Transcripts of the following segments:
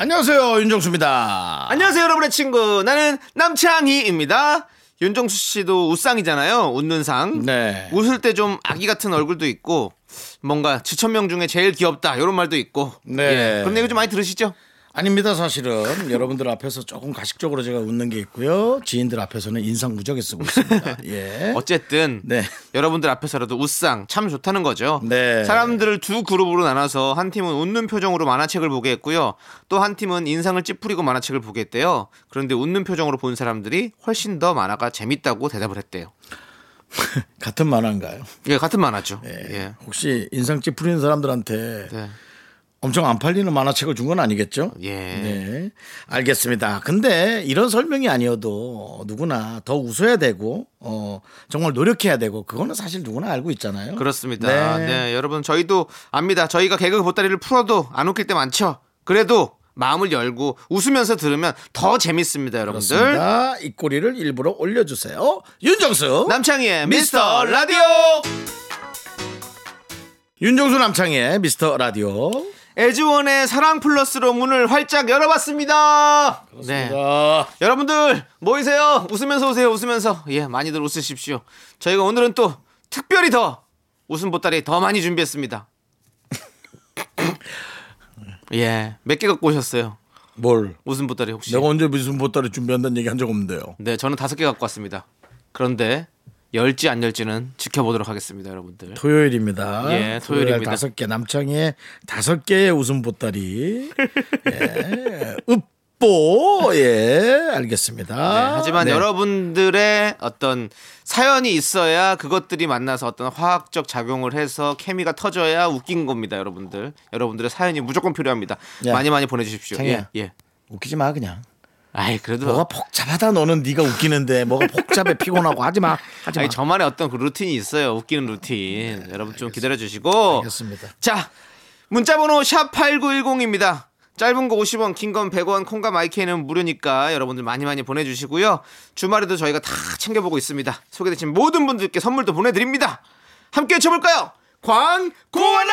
안녕하세요 윤정수입니다. 안녕하세요, 여러분의 친구. 나는 남창희입니다. 윤정수 씨도 웃상이잖아요. 웃는 상. 네. 웃을 때 좀 아기 같은 얼굴도 있고, 뭔가 지천명 중에 제일 귀엽다. 이런 말도 있고. 네. 예, 그런 얘기 좀 많이 들으시죠? 아닙니다 사실은 여러분들 앞에서 조금 가식적으로 제가 웃는 게 있고요 지인들 앞에서는 인상 무적에 쓰고 있습니다. 예. 어쨌든 네. 여러분들 앞에서라도 웃상 참 좋다는 거죠. 네. 사람들을 두 그룹으로 나눠서 한 팀은 웃는 표정으로 만화책을 보게 했고요. 또 한 팀은 인상을 찌푸리고 만화책을 보게 했대요. 그런데 웃는 표정으로 본 사람들이 훨씬 더 만화가 재밌다고 대답을 했대요. 같은 만화인가요? 예, 같은 만화죠. 예. 예. 혹시 인상 찌푸리는 사람들한테 네. 엄청 안 팔리는 만화책을 준 건 아니겠죠? 예. 네. 알겠습니다. 근데 이런 설명이 아니어도 누구나 더 웃어야 되고, 어, 정말 노력해야 되고, 그거는 사실 누구나 알고 있잖아요. 그렇습니다. 네. 네. 여러분 저희도 압니다. 저희가 개그 보따리를 풀어도 안 웃길 때 많죠. 그래도 마음을 열고 웃으면서 들으면 더 재밌습니다, 여러분들. 그렇습니다. 이 꼬리를 일부러 올려주세요. 윤정수. 남창희의 미스터 라디오. 윤정수 남창의 미스터 라디오. 에즈원의 사랑 플러스로 문을 활짝 열어봤습니다. 네. 아, 여러분들 모이세요. 웃으면서 오세요. 웃으면서. 예, 많이들 웃으십시오. 저희가 오늘은 또 특별히 더 웃음 보따리 더 많이 준비했습니다. 예, 몇 개 갖고 오셨어요? 뭘? 웃음 보따리 혹시? 내가 언제 무슨 보따리 준비한다는 얘기 한 적 없는데요. 네, 저는 다섯 개 갖고 왔습니다. 그런데 열지 안 열지는 지켜보도록 하겠습니다, 여러분들. 토요일입니다. 예, 토요일입니다. 토요일 다섯 개 남창의 다섯 개의 웃음 보따리. 예, 읍보. 예, 알겠습니다. 네, 하지만 네. 여러분들의 어떤 사연이 있어야 그것들이 만나서 어떤 화학적 작용을 해서 케미가 터져야 웃긴 겁니다, 여러분들. 여러분들의 사연이 무조건 필요합니다. 야, 많이 많이 보내주십시오. 창희야. 예, 예. 웃기지 마 그냥. 아이 그래도 뭐가 복잡하다 너는 네가 웃기는데 뭐가 복잡해 피곤하고 하지 마. 하지 마. 아니 저만의 어떤 그 루틴이 있어요. 웃기는 루틴. 여러분 좀 기다려 주시고. 알겠습니다. 자, 문자 번호 샵 #8910입니다. 짧은 거 50원, 긴 건 100원, 콩과 마이크는 무료니까 여러분들 많이 많이 보내 주시고요. 주말에도 저희가 다 챙겨 보고 있습니다. 소개되신 모든 분들께 선물도 보내 드립니다. 함께 외쳐볼까요? 광고하나!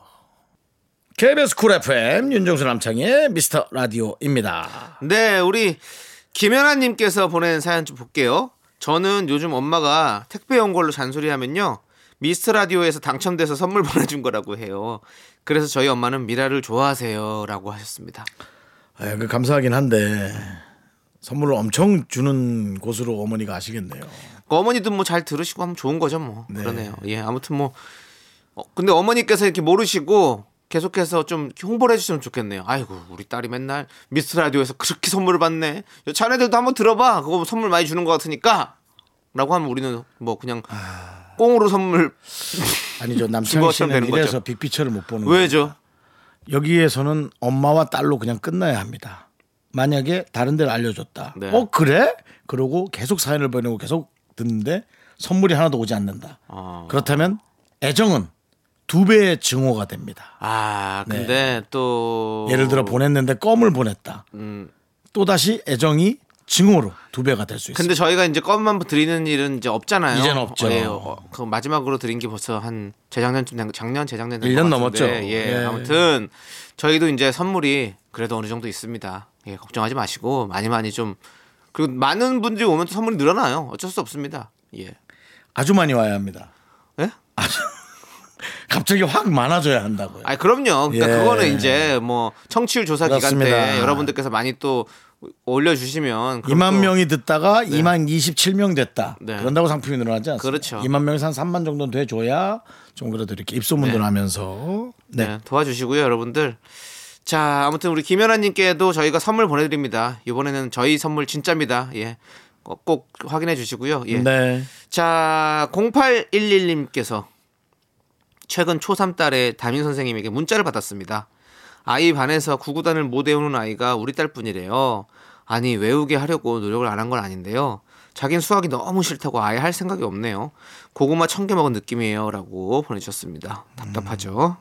KBS 쿨 FM 윤정수 남창희의 미스터 라디오입니다. 네, 우리 김연아님께서 보낸 사연 좀 볼게요. 저는 요즘 엄마가 택배 온 걸로 잔소리하면요. 미스터 라디오에서 당첨돼서 선물 보내준 거라고 해요. 그래서 저희 엄마는 미라를 좋아하세요라고 하셨습니다. 아, 그 감사하긴 한데 선물을 엄청 주는 곳으로 어머니가 아시겠네요. 그 어머니도 뭐 잘 들으시고 하면 좋은 거죠, 뭐. 네. 그러네요. 예, 아무튼 뭐. 어, 근데 어머니께서 이렇게 모르시고 계속해서 좀 홍보를 해주시면 좋겠네요. 아이고, 우리 딸이 맨날 미스터 라디오에서 그렇게 선물을 받네. 야, 자네들도 한번 들어봐. 그거 선물 많이 주는 것 같으니까. 라고 하면 우리는 뭐 그냥 꽁으로 선물. 아니죠 남창희 씨는 되는 거죠. 이래서 빅피처를 못 보는. 왜죠? 여기에서는 엄마와 딸로 그냥 끝나야 합니다. 만약에 다른 데를 알려줬다. 네. 어 그래? 그러고 계속 사연을 보내고 계속 듣는데 선물이 하나도 오지 않는다. 어. 그렇다면 애정은 두 배의 증오가 됩니다. 아, 근데 또. 네. 예를 들어 보냈는데 껌을 보냈다. 음. 또 다시 애정이 증오로 두 배가 될 수 있습니다. 근데 저희가 이제 껌만 드리는 일은 이제 없잖아요. 이제는 없죠. 예, 어, 그 마지막으로 드린 게 벌써 한 재작년쯤 된- 작년 재작년 일년 넘었죠. 예, 예. 아무튼 저희도 이제 선물이 그래도 어느 정도 있습니다. 예, 걱정하지 마시고 많이 많이 좀 그리고 많은 분들이 오면 또 선물이 늘어나요. 어쩔 수 없습니다. 예. 아주 많이 와야 합니다. 예? 갑자기 확 많아져야 한다고요. 아니 그럼요. 그러니까 예. 그거는 이제 뭐 청취율 조사 기간 때 그렇습니다. 여러분들께서 많이 또 올려주시면 그럼 2만 또- 명이 듣다가 2만 27명 됐다. 네. 그런다고 상품이 늘어나지 않습니다. 그렇죠. 2만 명에서 한 3만 정도 는 돼줘야 좀 그래도 이렇게 입소문도 네. 나면서 네. 네, 도와주시고요, 여러분들. 자, 아무튼 우리 김연아님께도 저희가 선물 보내드립니다. 이번에는 저희 선물 진짜입니다. 예, 꼭, 꼭 확인해 주시고요. 예. 네. 자, 0811님께서 최근 초3 딸의 담임 선생님에게 문자를 받았습니다. 아이 반에서 구구단을 못 외우는 아이가 우리 딸뿐이래요. 아니 외우게 하려고 노력을 안 한 건 아닌데요. 자긴 수학이 너무 싫다고 아예 할 생각이 없네요. 고구마 천 개 먹은 느낌이에요라고 보내주셨습니다. 답답하죠.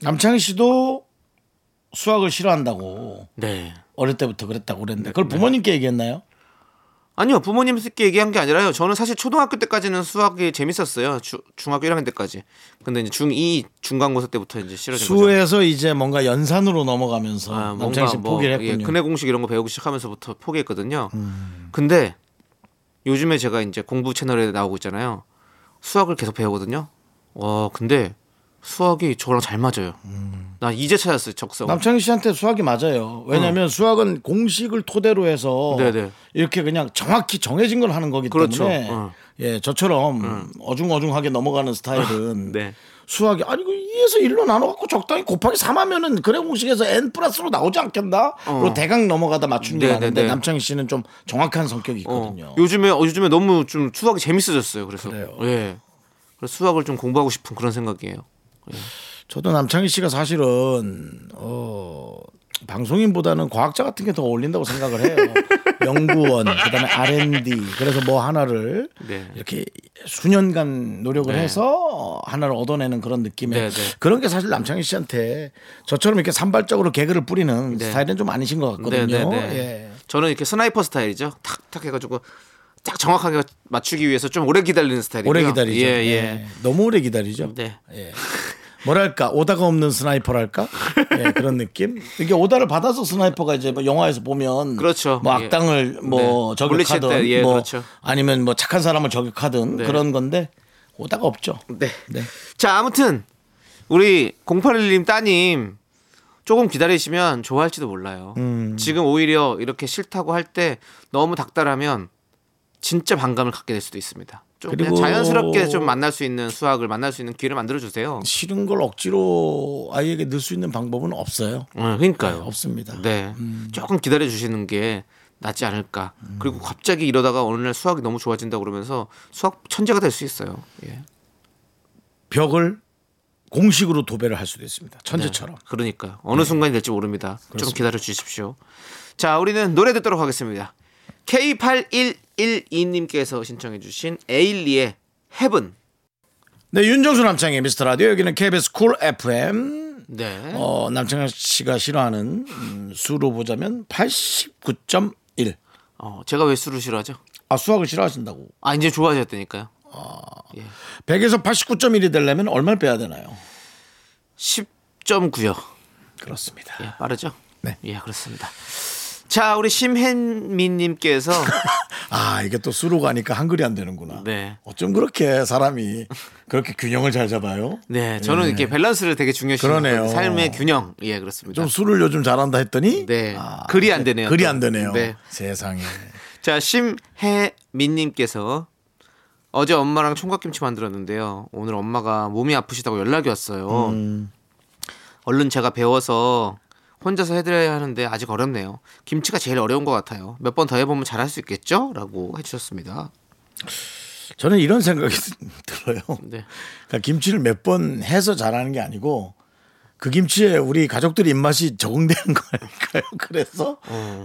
남창희 씨도 수학을 싫어한다고 예. 네. 어릴 때부터 그랬다고 그랬는데 그걸 부모님께 얘기했나요? 아니요 부모님께 얘기한 게 아니라요. 저는 사실 초등학교 때까지는 수학이 재밌었어요. 주, 중학교 1학년 때까지. 근데 이제 중2 중간고사 때부터 이제 싫어진. 수에서 이제 뭔가 연산으로 넘어가면서 아, 남창희 씨 포기를 예, 했군요. 근해 공식 이런 거 배우기 시작하면서부터 포기했거든요. 음. 근데 요즘에 제가 이제 공부 채널에 나오고 있잖아요. 수학을 계속 배우거든요. 와, 근데 수학이 저랑 잘 맞아요. 나 이제 찾았어요, 적성. 음. 남창희 씨한테 수학이 맞아요. 왜냐하면 수학은 공식을 토대로 해서 어. 네네. 이렇게 그냥 정확히 정해진 걸 하는 거기 그렇죠. 때문에 어. 예 저처럼 어중어중하게 넘어가는 스타일은 네. 수학이 아니 그 2에서 1로 나눠갖고 적당히 곱하기 3하면은 그래 공식에서 n 플러스로 나오지 않겠나? 그리고 대강 넘어가다 맞추는 게 네. 남창희 씨는 좀 정확한 성격이 어, 있거든요. 요즘에 어, 요즘에 너무 좀 수학이 재밌어졌어요. 그래서 그래요. 예. 그래서 수학을 좀 공부하고 싶은 그런 생각이에요. 저도 남창희 씨가 사실은 어 방송인보다는 과학자 같은 게 더 어울린다고 생각을 해요. 연구원, 그다음에 R&D. 그래서 뭐 하나를 네. 이렇게 수년간 노력을 네. 해서 하나를 얻어내는 그런 느낌의 네, 네. 그런 게 사실 남창희 씨한테 저처럼 이렇게 산발적으로 개그를 뿌리는 네. 스타일은 좀 아니신 것 같거든요. 네. 예. 저는 이렇게 sniper 스타일이죠. 탁탁 해가지고 딱 정확하게 맞추기 위해서 좀 오래 기다리는 스타일이고요. 오래 기다리죠. 예, 예. 예. 너무 오래 기다리죠. 네. 예. 뭐랄까 오다가 없는 sniper랄까 예, 그런 느낌 이게 오다를 받아서 sniper가 이제 뭐 영화에서 보면 그렇죠. 뭐 예. 악당을 뭐 네. 저격하든 때, 예, 뭐 그렇죠. 아니면 뭐 착한 사람을 저격하든 네. 그런 건데 오다가 없죠 네. 네. 자, 아무튼 우리 081님 따님 조금 기다리시면 좋아할지도 몰라요. 음. 지금 오히려 이렇게 싫다고 할 때 너무 닥달하면 진짜 반감을 갖게 될 수도 있습니다. 좀 그리고- 자연스럽게 좀 만날 수 있는 수학을 만날 수 있는 기회를 만들어 주세요. 싫은 걸 억지로 아이에게 넣을 수 있는 방법은 없어요 어, 그러니까요. 네, 없습니다 음. 네. 조금 기다려 주시는 게 낫지 않을까. 그리고 갑자기 이러다가 어느 날 수학이 너무 좋아진다 그러면서 수학 천재가 될 수 있어요. 예. 벽을 공식으로 도배를 할 수도 있습니다 천재처럼 그러니까요. 어느 순간이 될지 모릅니다. 좀 기다려 주십시오. 자, 우리는 노래 듣도록 하겠습니다. K8112님께서 신청해 주신 에일리의 Heaven. 네 윤정수 남창희의 미스터 라디오 여기는 KBS 쿨 FM 네. 어, 남창희 씨가 싫어하는 음, 술로 보자면 89.1. 어, 제가 왜 술을 싫어하죠? 아 수학을 싫어하신다고. 아, 이제 좋아졌다니까요. 100에서 89.1이 되려면 얼마를 빼야 되나요? 10.9요. 그렇습니다. 예, 빠르죠? 네. 예, 그렇습니다. 자, 우리 심hen민님께서 아 이게 또 수로 가니까 한글이 안 되는구나. 네. 어쩜 그렇게 사람이 그렇게 균형을 잘 잡아요? 네, 저는 이렇게 밸런스를 되게 중요시 그러네요. 삶의 균형. 예, 그렇습니다. 좀 술을 요즘 잘한다 했더니 네. 아, 글이 안 되네요, 글이 또. 안 되네요. 네. 세상에. 자, 심혜민님께서 어제 엄마랑 총각김치 만들었는데요. 오늘 엄마가 몸이 아프시다고 연락이 왔어요. 음. 얼른 제가 배워서 혼자서 해드려야 하는데 아직 어렵네요. 김치가 제일 어려운 것 같아요. 몇 번 더 해보면 잘할 수 있겠죠? 라고 해주셨습니다. 저는 이런 생각이 들어요. 네. 그러니까 김치를 몇 번 해서 잘하는 게 아니고 그 김치에 우리 가족들 입맛이 적응되는 거니까요. 그래서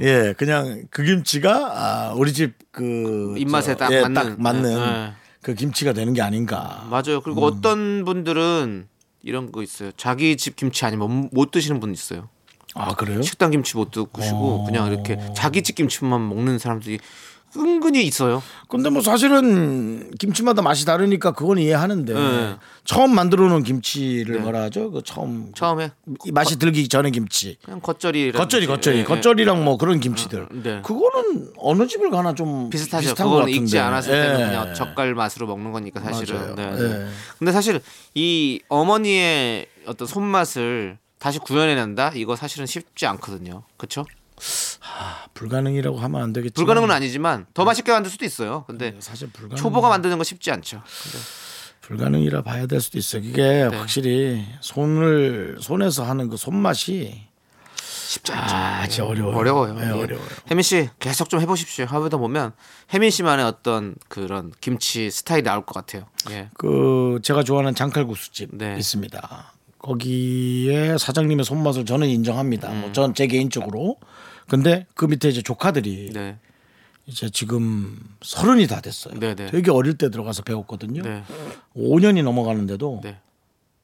예 그냥 그 김치가 아, 우리 집 그 입맛에 딱 예, 맞는. 딱 맞는 네, 네. 그 김치가 되는 게 아닌가. 맞아요. 그리고 어떤 분들은 이런 거 있어요. 자기 집 김치 아니면 못 드시는 분 있어요. 아 그래요? 식당 김치 못 드시고 그냥 이렇게 자기 집 김치만 먹는 사람들이 은근히 있어요. 근데 뭐 사실은 김치마다 맛이 다르니까 그건 이해하는데 네. 처음 만들어 놓은 김치를 뭐라 하죠? 그 처음 처음에 이 맛이 들기 전에 김치. 그냥 겉절이 겉절이 겉절이 겉절이랑 뭐 그런 김치들. 네. 그거는 어느 집을 가나 좀 비슷하죠. 비슷한 같은데. 익지 않았을 때는 예. 그냥 젓갈 맛으로 먹는 거니까 사실은. 네. 예. 네. 근데 사실 이 어머니의 어떤 손맛을 다시 구현해낸다 이거 사실은 쉽지 않거든요. 그렇죠? 불가능이라고 하면 안 되겠지. 불가능은 아니지만 더 맛있게 만들 수도 있어요. 근데 사실 불가능. 초보가 만드는 거 쉽지 않죠. 근데 불가능이라 봐야 될 수도 있어요. 이게 네. 확실히 손을 손에서 하는 그 손맛이 쉽지 않죠. 아, 진짜 어려워요. 어려워요. 네, 예. 어려워요. 혜민 씨 계속 좀 해보십시오. 하다 보면 혜민 씨만의 어떤 그런 김치 스타일이 나올 것 같아요. 예. 그 제가 좋아하는 장칼국수집 네. 있습니다. 거기에 사장님의 손맛을 저는 인정합니다. 음. 뭐전제 개인적으로. 근데 그 밑에 이제 조카들이 네. 이제 지금 서른이 다 됐어요. 네, 네. 되게 어릴 때 들어가서 배웠거든요. 네. 5년이 넘어가는데도 네.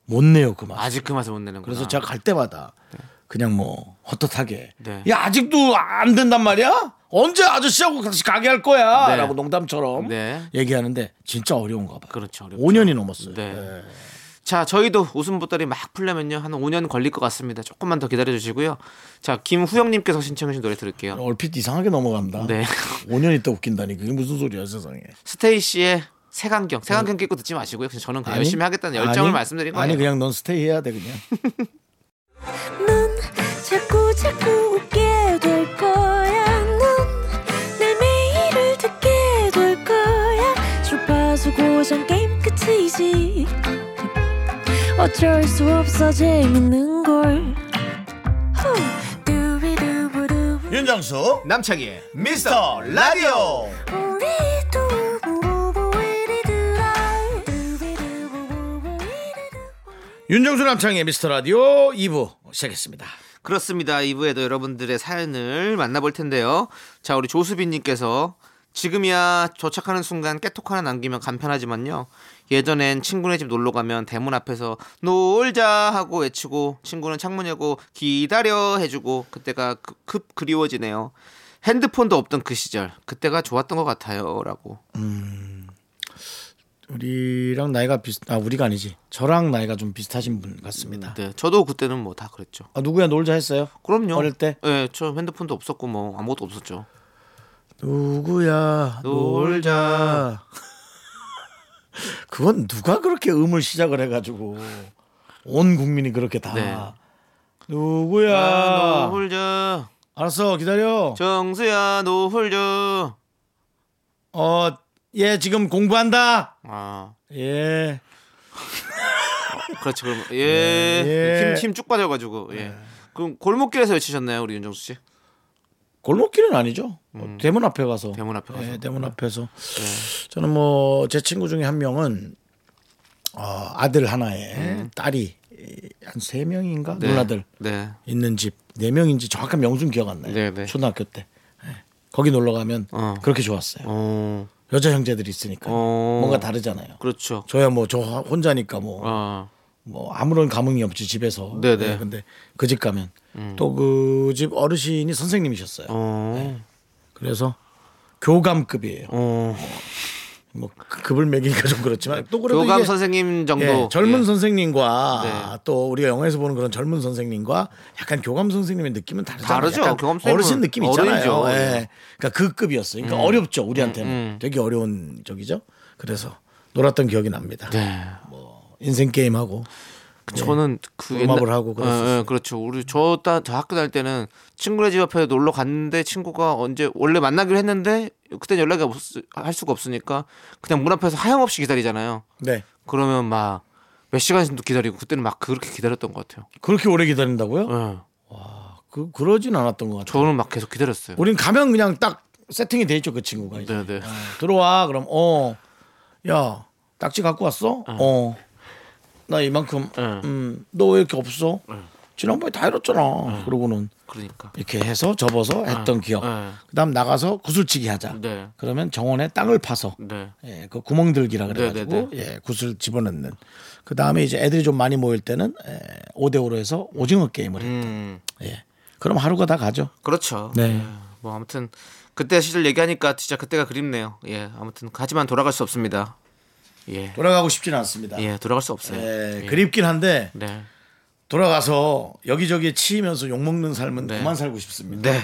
못 내요 그 맛. 아직 그 맛을 못 내는 거예요. 그래서 제가 갈 때마다 그냥 뭐 헛헛하게 네. 야 아직도 안 된단 말이야? 언제 아저씨하고 같이 가게 할 거야? 네. 라고 농담처럼 네. 얘기하는데 진짜 어려운가 봐요. 그렇죠. 어렵죠. 5년이 넘었어요. 자, 저희도 웃음 보따리 막 풀려면요. 한 5년 걸릴 것 같습니다. 조금만 더 기다려 주시고요. 자, 김후영 님께서 신청해 주신 노래 들을게요. 얼핏 이상하게 넘어간다. 네. 5년 있다 웃긴다니 그게 무슨 소리야 세상에. 스테이시의 색안경. 색안경 끼고 듣지 마시고요. 그냥 저는 그냥 열심히 하겠다는 열정을 아니, 말씀드린 거예요. 아니 그냥 넌 스테이 해야 돼 그냥. 넌 자꾸 자꾸 웃게 될 거야. 넌내 매일을 듣게 될 거야. 주파수 고정 게임 끝이지. 어쩔 수 없어 재밌는 걸. 윤정수 남창희의 미스터 라디오. 윤정수 남창의 미스터 라디오 2부 시작했습니다. 그렇습니다. 2부에도 여러분들의 사연을 만나볼 텐데요. 자, 우리 조수빈님께서 지금이야 도착하는 순간 깨톡 하나 남기면 간편하지만요. 예전엔 친구네 집 놀러 가면 대문 앞에서 놀자 하고 외치고 친구는 창문 열고 기다려 해주고 그때가 급, 급 그리워지네요. 핸드폰도 없던 그 시절 그때가 좋았던 것 같아요라고. 우리랑 나이가 비슷 아 우리가 아니지 저랑 나이가 좀 비슷하신 분 같습니다. 네, 저도 그때는 뭐 다 그랬죠. 아 누구야 놀자 했어요? 그럼요. 어릴 때 네, 저 핸드폰도 없었고 뭐 아무것도 없었죠. 누구야 놀자. 그건 누가 그렇게 음을 시작을 해가지고 온 국민이 그렇게 다 네. 누구야? 야, 놀자. 알았어 기다려. 정수야 노홀려 어, 예 지금 공부한다. 아 예. 그렇죠 그럼 예. 예 힘 힘 쭉 빠져가지고 예 그럼 골목길에서 외치셨나요 우리 윤정수 씨 골목길은 아니죠. 어, 대문 앞에 가서. 음. 대문 앞에 가서. 네. 예, 대문 앞에서. 저는 뭐 제 친구 중에 한 명은 어, 아들 하나에 딸이 한 세 명인가 음. 네. 누나들 네 있는 집 네 명인지 정확한 명수는 기억 안 나요. 네, 네. 초등학교 때 예. 거기 놀러 가면 어. 그렇게 좋았어요. 어, 여자 형제들이 있으니까 어. 뭔가 다르잖아요. 그렇죠 저야 뭐 저 혼자니까 뭐, 어, 뭐 아무런 감흥이 없지 집에서. 네네. 음. 예, 근데 그 집 가면 또그 집 어르신이 선생님이셨어요. 어, 그래서 교감급이에요. 어. 뭐 급을 매기기가 좀 그렇지만 또 그래도 교감 선생님 정도 예, 젊은 예. 선생님과 네. 또 우리가 영화에서 보는 그런 젊은 선생님과 약간 교감 선생님의 느낌은 다르잖아요. 다르죠. 교감 어르신 느낌 있잖아요. 어른이죠. 예. 그러니까 그 급이었어요. 그러니까 어렵죠 우리한테는 음. 되게 어려운 적이죠. 그래서 놀았던 기억이 납니다. 네 인생 게임 하고 저는 그 음악을 하고 그랬었어요. 예, 예, 그렇죠. 우리 저, 따, 저 학교 다닐 때는 친구네 집 앞에 놀러 갔는데 친구가 언제 원래 만나기로 했는데 그때 연락이 없, 할 수가 없으니까 그냥 문 앞에서 하염없이 기다리잖아요. 네 그러면 막 몇 시간씩도 기다리고 그때는 막 그렇게 기다렸던 것 같아요. 그렇게 오래 기다린다고요? 예. 그 그러진 않았던 것 같아요. 저는 막 계속 기다렸어요. 우린 가면 그냥 딱 세팅이 돼 있죠 그 친구가 이제. 네, 네. 어, 들어와 그럼 어 야 딱지 갖고 왔어? 어 나 이만큼 응. 음너 왜 이렇게 없어? 지난번에 다 잃었잖아. 그러고는 그러니까. 이렇게 해서 접어서 했던 기억. 네. 그다음 나가서 구슬치기 하자. 네. 그러면 정원에 땅을 파서 네. 예, 그 구멍들기라 그래가지고 네, 예, 구슬 집어넣는. 그 다음에 이제 애들이 좀 많이 모일 때는 예, 5대 5로 해서 오징어 게임을 했. 음. 예. 그럼 하루가 다 가죠. 그렇죠. 네. 예, 뭐 아무튼 그때 시절 얘기하니까 진짜 그때가 그립네요. 예, 아무튼 하지만 돌아갈 수 없습니다. 예, 돌아가고 싶지는 않습니다. 예, 돌아갈 수 없어요. 예, 예. 그립긴 한데 네, 돌아가서 여기저기 치이면서 욕먹는 삶은 네. 그만 살고 싶습니다. 네,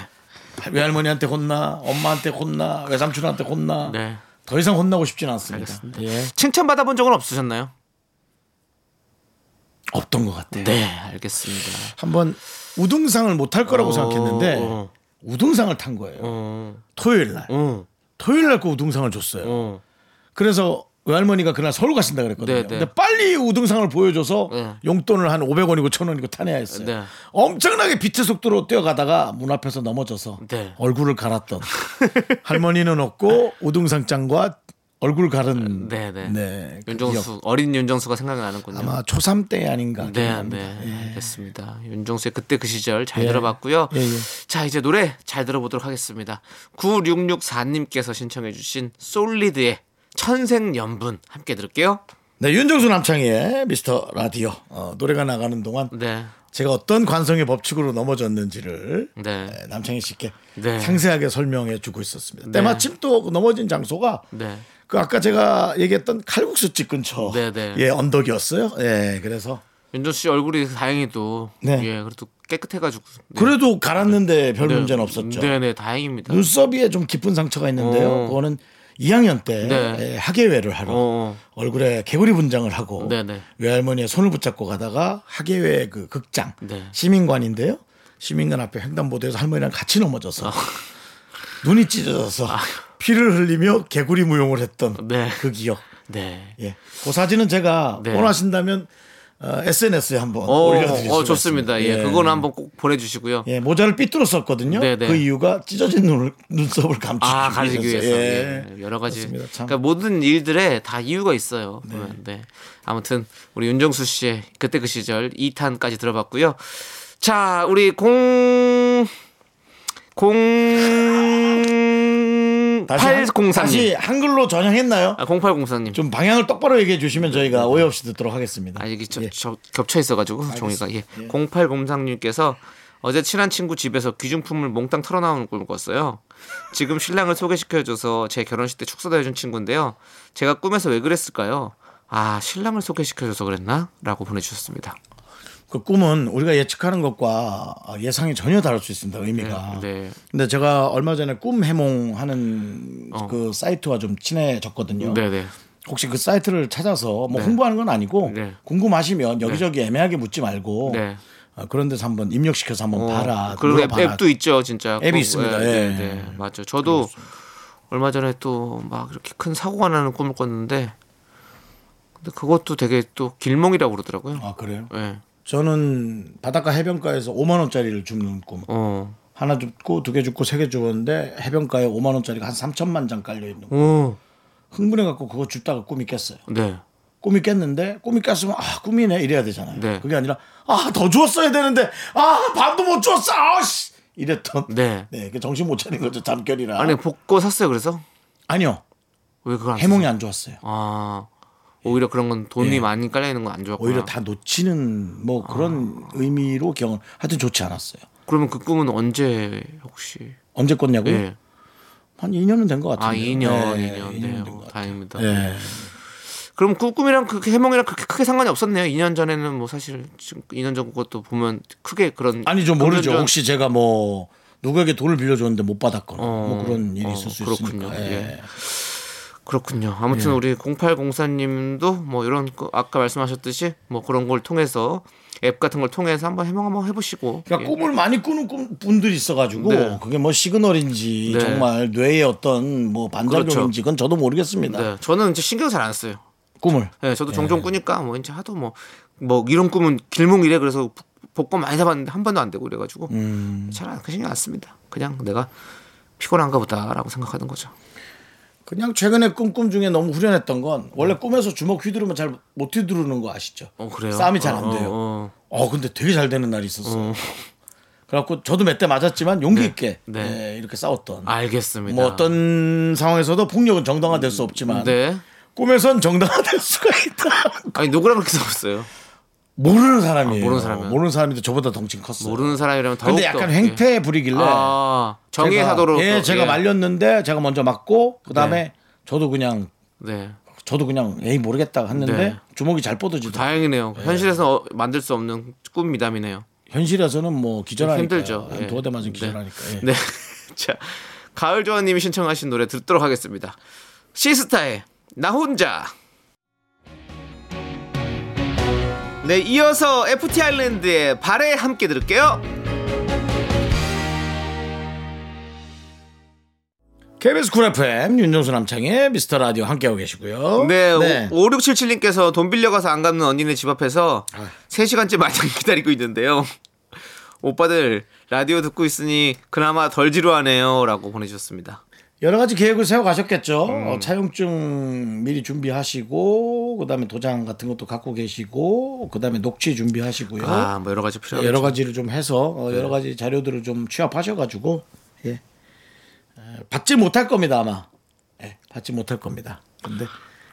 외할머니한테 혼나, 엄마한테 혼나, 외삼촌한테 혼나. 네. 더 이상 혼나고 싶지는 않습니다. 알겠습니다. 예. 칭찬 받아본 적은 없으셨나요? 없던 것 같아요. 네, 알겠습니다. 한번 우등상을 못탈 거라고 어, 생각했는데 어. 우등상을 탄 거예요. 어, 토요일 날. 어, 토요일 날 그 우등상을 줬어요. 어. 그래서 외할머니가 그날 서울 가신다 그랬거든요. 네, 네. 근데 빨리 우등상을 보여줘서 네. 용돈을 한 500원이고 1000원이고 타내야 했어요. 네. 엄청나게 빛의 속도로 뛰어가다가 문 앞에서 넘어져서 네. 얼굴을 갈았던 할머니는 없고 우등상장과 얼굴 가른 네, 네. 네, 그 윤정수 어린 윤정수가 생각이 나는군요. 기억. 아마 초3 때 아닌가 네. 네, 예. 알겠습니다. 윤정수의 그때 그 시절 잘 예. 들어봤고요. 예, 예. 자, 이제 노래 잘 들어보도록 하겠습니다. 9664님께서 신청해 주신 솔리드의 천생연분 함께 들을게요. 네, 윤정수 남창희의 미스터 라디오 어, 노래가 나가는 동안 네, 제가 어떤 관성의 법칙으로 넘어졌는지를 네. 네, 남창희 씨께 네. 상세하게 설명해 주고 있었습니다. 네. 때마침 또그 넘어진 장소가 네. 그 아까 제가 얘기했던 칼국수 집 근처 네, 네. 예 언덕이었어요. 예 그래서 윤정수 씨 얼굴이 다행히도 네. 예, 그래도 깨끗해가지고 네. 그래도 갈았는데 별 네. 문제는 없었죠. 네, 네, 다행입니다. 눈썹이에 좀 깊은 상처가 있는데요. 어. 그거는 2학년 때 네. 예, 학예회를 하러 어. 얼굴에 개구리 분장을 하고 네, 네. 외할머니의 손을 붙잡고 가다가 학예회 그 극장 네. 시민관인데요. 시민관 앞에 횡단보도에서 할머니랑 같이 넘어져서 눈이 찢어져서 피를 흘리며 개구리 무용을 했던 네. 그 기억. 네. 예. 그 사진은 제가 네. 원하신다면 어, SNS에 한번 어, 수가 어, 좋습니다. 있습니다. 예, 그거는 한번 꼭 보내주시고요. 예, 모자를 삐뚤었었거든요. 네, 네. 그 이유가 찢어진 눈을, 눈썹을 감추기 아, 가리기 위해서. 예. 예, 여러 가지. 그러니까 모든 일들에 다 이유가 있어요. 보면. 네. 아무튼 우리 윤정수 씨의 그때 그 시절 2탄까지 들어봤고요. 자, 우리 공 공 다시, 한- 803님. 다시 한글로 전향했나요? 아, 0803님. 좀 방향을 똑바로 얘기해 주시면 저희가 오해 없이 듣도록 하겠습니다. 아 이게 저, 예. 저- 겹쳐 있어가지고 종이가 예. 0803님께서 어제 친한 친구 집에서 귀중품을 몽땅 털어나오는 꿈을 꿨어요. 지금 신랑을 소개시켜줘서 제 결혼식 때 축사도 해준 친구인데요. 제가 꿈에서 왜 그랬을까요? 아 신랑을 소개시켜줘서 그랬나? 라고 보내주셨습니다. 그 꿈은 우리가 예측하는 것과 예상이 전혀 다를 수 있습니다. 의미가. 네, 네. 근데 제가 얼마 전에 꿈 해몽하는 어. 그 사이트와 좀 친해졌거든요. 네네. 혹시 그 사이트를 찾아서 뭐 네. 홍보하는 건 아니고 네. 궁금하시면 여기저기 애매하게 묻지 말고 네. 어, 그런 데서 한번 입력시켜서 한번 봐라. 그리고 앱. 앱도 있죠, 진짜. 앱이 꼭, 있습니다. 네, 예. 네, 네. 맞죠. 저도 얼마 전에 또 막 이렇게 큰 사고가 나는 꿈을 꿨는데, 근데 그것도 되게 또 길몽이라고 그러더라고요. 아 그래요? 예. 저는 바닷가 해변가에서 5만 원짜리를 줍는 꿈. 어. 하나 줍고 두 개 줍고 세개 줬는데 해변가에 5만 원짜리가 한 3천만 장 깔려 있는 거. 오. 흥분해 갖고 그거 줍다가 꿈이 깼어요. 네. 꿈이 깼는데 꿈이 깼으면 아 꿈이네 이래야 되잖아요. 네. 그게 아니라 아 더 주었어야 되는데 아 밥도 못 줬어. 아씨 이랬던. 네. 네, 그 정신 못 차린 거죠 잠결이라. 아니 복고 샀어요. 그래서 아니요 왜 그걸 안 해몽이? 안 좋았어요. 아 오히려 그런 건 돈이 예. 많이 깔려 있는 건 안 좋았구나. 오히려 다 놓치는 뭐 그런 아. 의미로 경험. 하여튼 좋지 않았어요. 그러면 그 꿈은 언제 혹시? 언제 꿨냐고요? 예. 한 2년은 된것아 같은데. 2년, 네, 2년. 2년 네. 된것 어, 같아요. 다행입니다. 예. 그럼 그 꿈이랑 그 해몽이랑 그렇게 크게 상관이 없었네요. 2년 전에는 뭐 사실 지금 2년 전 것도 보면 크게 그런 아니죠 모르죠. 금전적- 혹시 제가 뭐 누구에게 돈을 빌려줬는데 못 받았거나 어, 뭐 그런 일이 어, 있을 수 그렇군요. 있으니까. 예. 예. 그렇군요. 아무튼 우리 0804님도 뭐 이런 거 아까 말씀하셨듯이 뭐 그런 걸 통해서 앱 같은 걸 통해서 한번 해몽 한번 해보시고 그러니까 예. 꿈을 많이 꾸는 꿈- 분들이 있어가지고 네. 그게 뭐 시그널인지 네. 정말 뇌의 어떤 뭐 반작용인지 그건 저도 모르겠습니다. 네, 저는 이제 신경 잘 안 써요. 꿈을 네, 저도 종종 꾸니까 뭐 이제 하도 뭐뭐 이런 꿈은 길몽이래 그래서 복권 많이 사봤는데 한 번도 안 되고 그래가지고 음. 잘 신경 안 씁니다. 그냥 내가 피곤한가 보다라고 생각하는 거죠. 그냥 최근에 꿈꿈 중에 너무 후련했던 건 원래 꿈에서 주먹 휘두르면 잘 못 휘두르는 거 아시죠? 어 그래요? 싸움이 잘안 어, 돼요. 어, 어 근데 되게 잘 되는 날이 있었어요. 어. 그래갖고 저도 몇 대 맞았지만 용기 네. 있게 네. 예, 이렇게 싸웠던. 알겠습니다. 뭐 어떤 상황에서도 폭력은 정당화될 수 없지만 네. 꿈에선 정당화될 수가 있다. 아니 누구랑 그렇게 싸웠어요? 모르는 사람이에요. 아, 모르는 사람이요? 모르는 사람인데 저보다 덩치는 컸어요. 모르는 사람이라면 더욱 근데 약간 횡패 부리길래 아, 정의의 제가- 사도로 예, 또, 제가 예. 말렸는데 제가 먼저 맞고 그다음에 저도 그냥 네. 저도 그냥 에이 모르겠다 했는데 네. 주먹이 잘 뻗어지더라고요. 다행이네요. 현실에서 어, 만들 수 없는 꿈 미담이네요. 현실에서는 뭐 기절하니까 힘들죠. 예. 두어 대 맞으면 네. 기절하니까. 예. 네. 자, 가을 조아님이 신청하신 노래 듣도록 하겠습니다. 시스타의 나 혼자. 네, 이어서 FT 아일랜드의 바래 함께 들을게요. KBS 쿨 FM 윤정수 남창희의 미스터 라디오 함께하고 계시고요. 네, 5677님께서 돈 빌려가서 안 갚는 언니네 집 앞에서 아. 3시간째 마냥 기다리고 있는데요. 오빠들 라디오 듣고 있으니 그나마 덜 지루하네요. 라고 보내주셨습니다. 여러 가지 계획을 세워 가셨겠죠. 음. 어, 차용증 미리 준비하시고 그다음에 도장 같은 것도 갖고 계시고 그다음에 녹취 준비하시고요. 아, 뭐 여러 가지 필요하죠. 여러 가지를 좀 해서 어, 네. 여러 가지 자료들을 좀 취합하셔 가지고 예. 에, 받지 못할 겁니다 아마. 예, 받지 못할 겁니다. 근데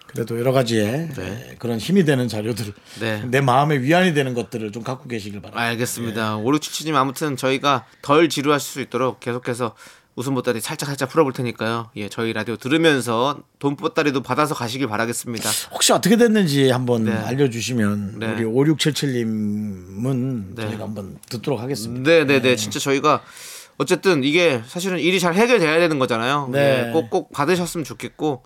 그래도 여러 가지의 에, 그런 힘이 되는 자료들, 네. 내 마음에 위안이 되는 것들을 좀 갖고 계시길 바랍니다. 알겠습니다. 5677님 아무튼 저희가 덜 지루하실 수 있도록 계속해서 웃음 보따리 살짝 살짝 풀어볼 테니까요. 예, 저희 라디오 들으면서 돈 보따리도 받아서 가시길 바라겠습니다. 혹시 어떻게 됐는지 한번 네. 알려주시면 네. 우리 5677님은 네. 저희가 한번 듣도록 하겠습니다. 네, 네, 네. 진짜 저희가 어쨌든 이게 사실은 일이 잘 해결돼야 되는 거잖아요. 네. 예, 꼭꼭 받으셨으면 좋겠고,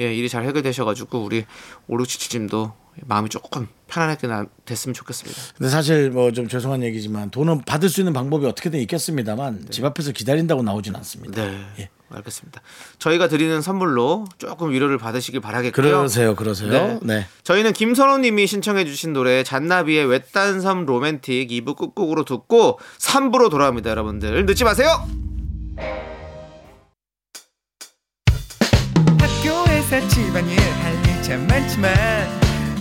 예, 일이 잘 해결되셔가지고 우리 5677님도 마음이 조금 편안하게 나- 됐으면 좋겠습니다. 근데 사실 뭐 좀 죄송한 얘기지만 돈은 받을 수 있는 방법이 어떻게든 있겠습니다만 집 앞에서 기다린다고 나오진 않습니다. 네, 예. 알겠습니다. 저희가 드리는 선물로 조금 위로를 받으시길 바라겠고요. 그러세요, 그러세요. 네. 네. 저희는 김선호님이 신청해주신 노래 잔나비의 외딴섬 로맨틱 2부 끝곡으로 듣고 3부로 돌아옵니다, 여러분들 늦지 마세요. 학교에서 집안일 할일참 많지만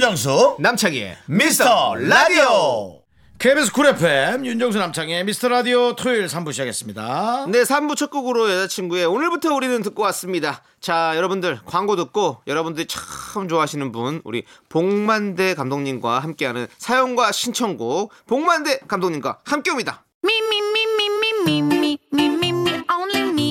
윤정수 남창희의 미스터 라디오 KBS 쿨 FM 윤정수 남창희의 미스터 라디오 토요일 3부 시작했습니다. 네, 3부 첫 곡으로 여자친구의 오늘부터 우리는 듣고 왔습니다. 자, 여러분들 광고 듣고 여러분들이 참 좋아하시는 분 우리 봉만대 감독님과 함께하는 사연과 신청곡 봉만대 감독님과 함께 옵니다. Me, me, me, me, me, me, me, me, me, me, only me,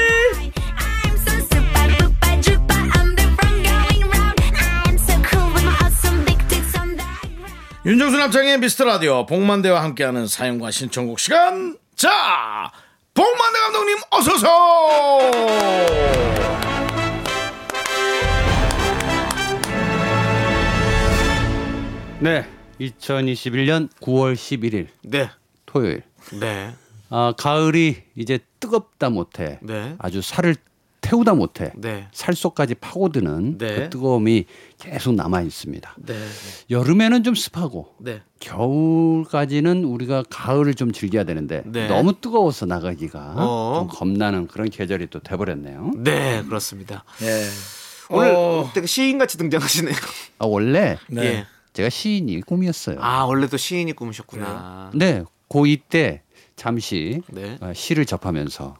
윤정수 남창의 미스터 라디오 복만대와 함께하는 사연과 신청곡 시간 자 복만대 감독님 어서서 네, 2021년 9월 11일 네 토요일. 네. 아, 가을이 이제 뜨겁다 못해 네. 아주 살을 태우다 못해 네. 살속까지 파고드는 네. 그 뜨거움이 계속 남아 있습니다. 네. 여름에는 좀 습하고 네. 겨울까지는 우리가 가을을 좀 즐겨야 되는데 네. 너무 뜨거워서 나가기가 어. 좀 겁나는 그런 계절이 또 돼버렸네요. 네, 그렇습니다. 예. 오늘 어, 시인같이 등장하시네요. 아, 원래 네. 예. 제가 시인이 꿈이었어요. 아, 원래도 시인이 꿈이셨구나. 네, 고2 때 잠시 네. 어, 시를 접하면서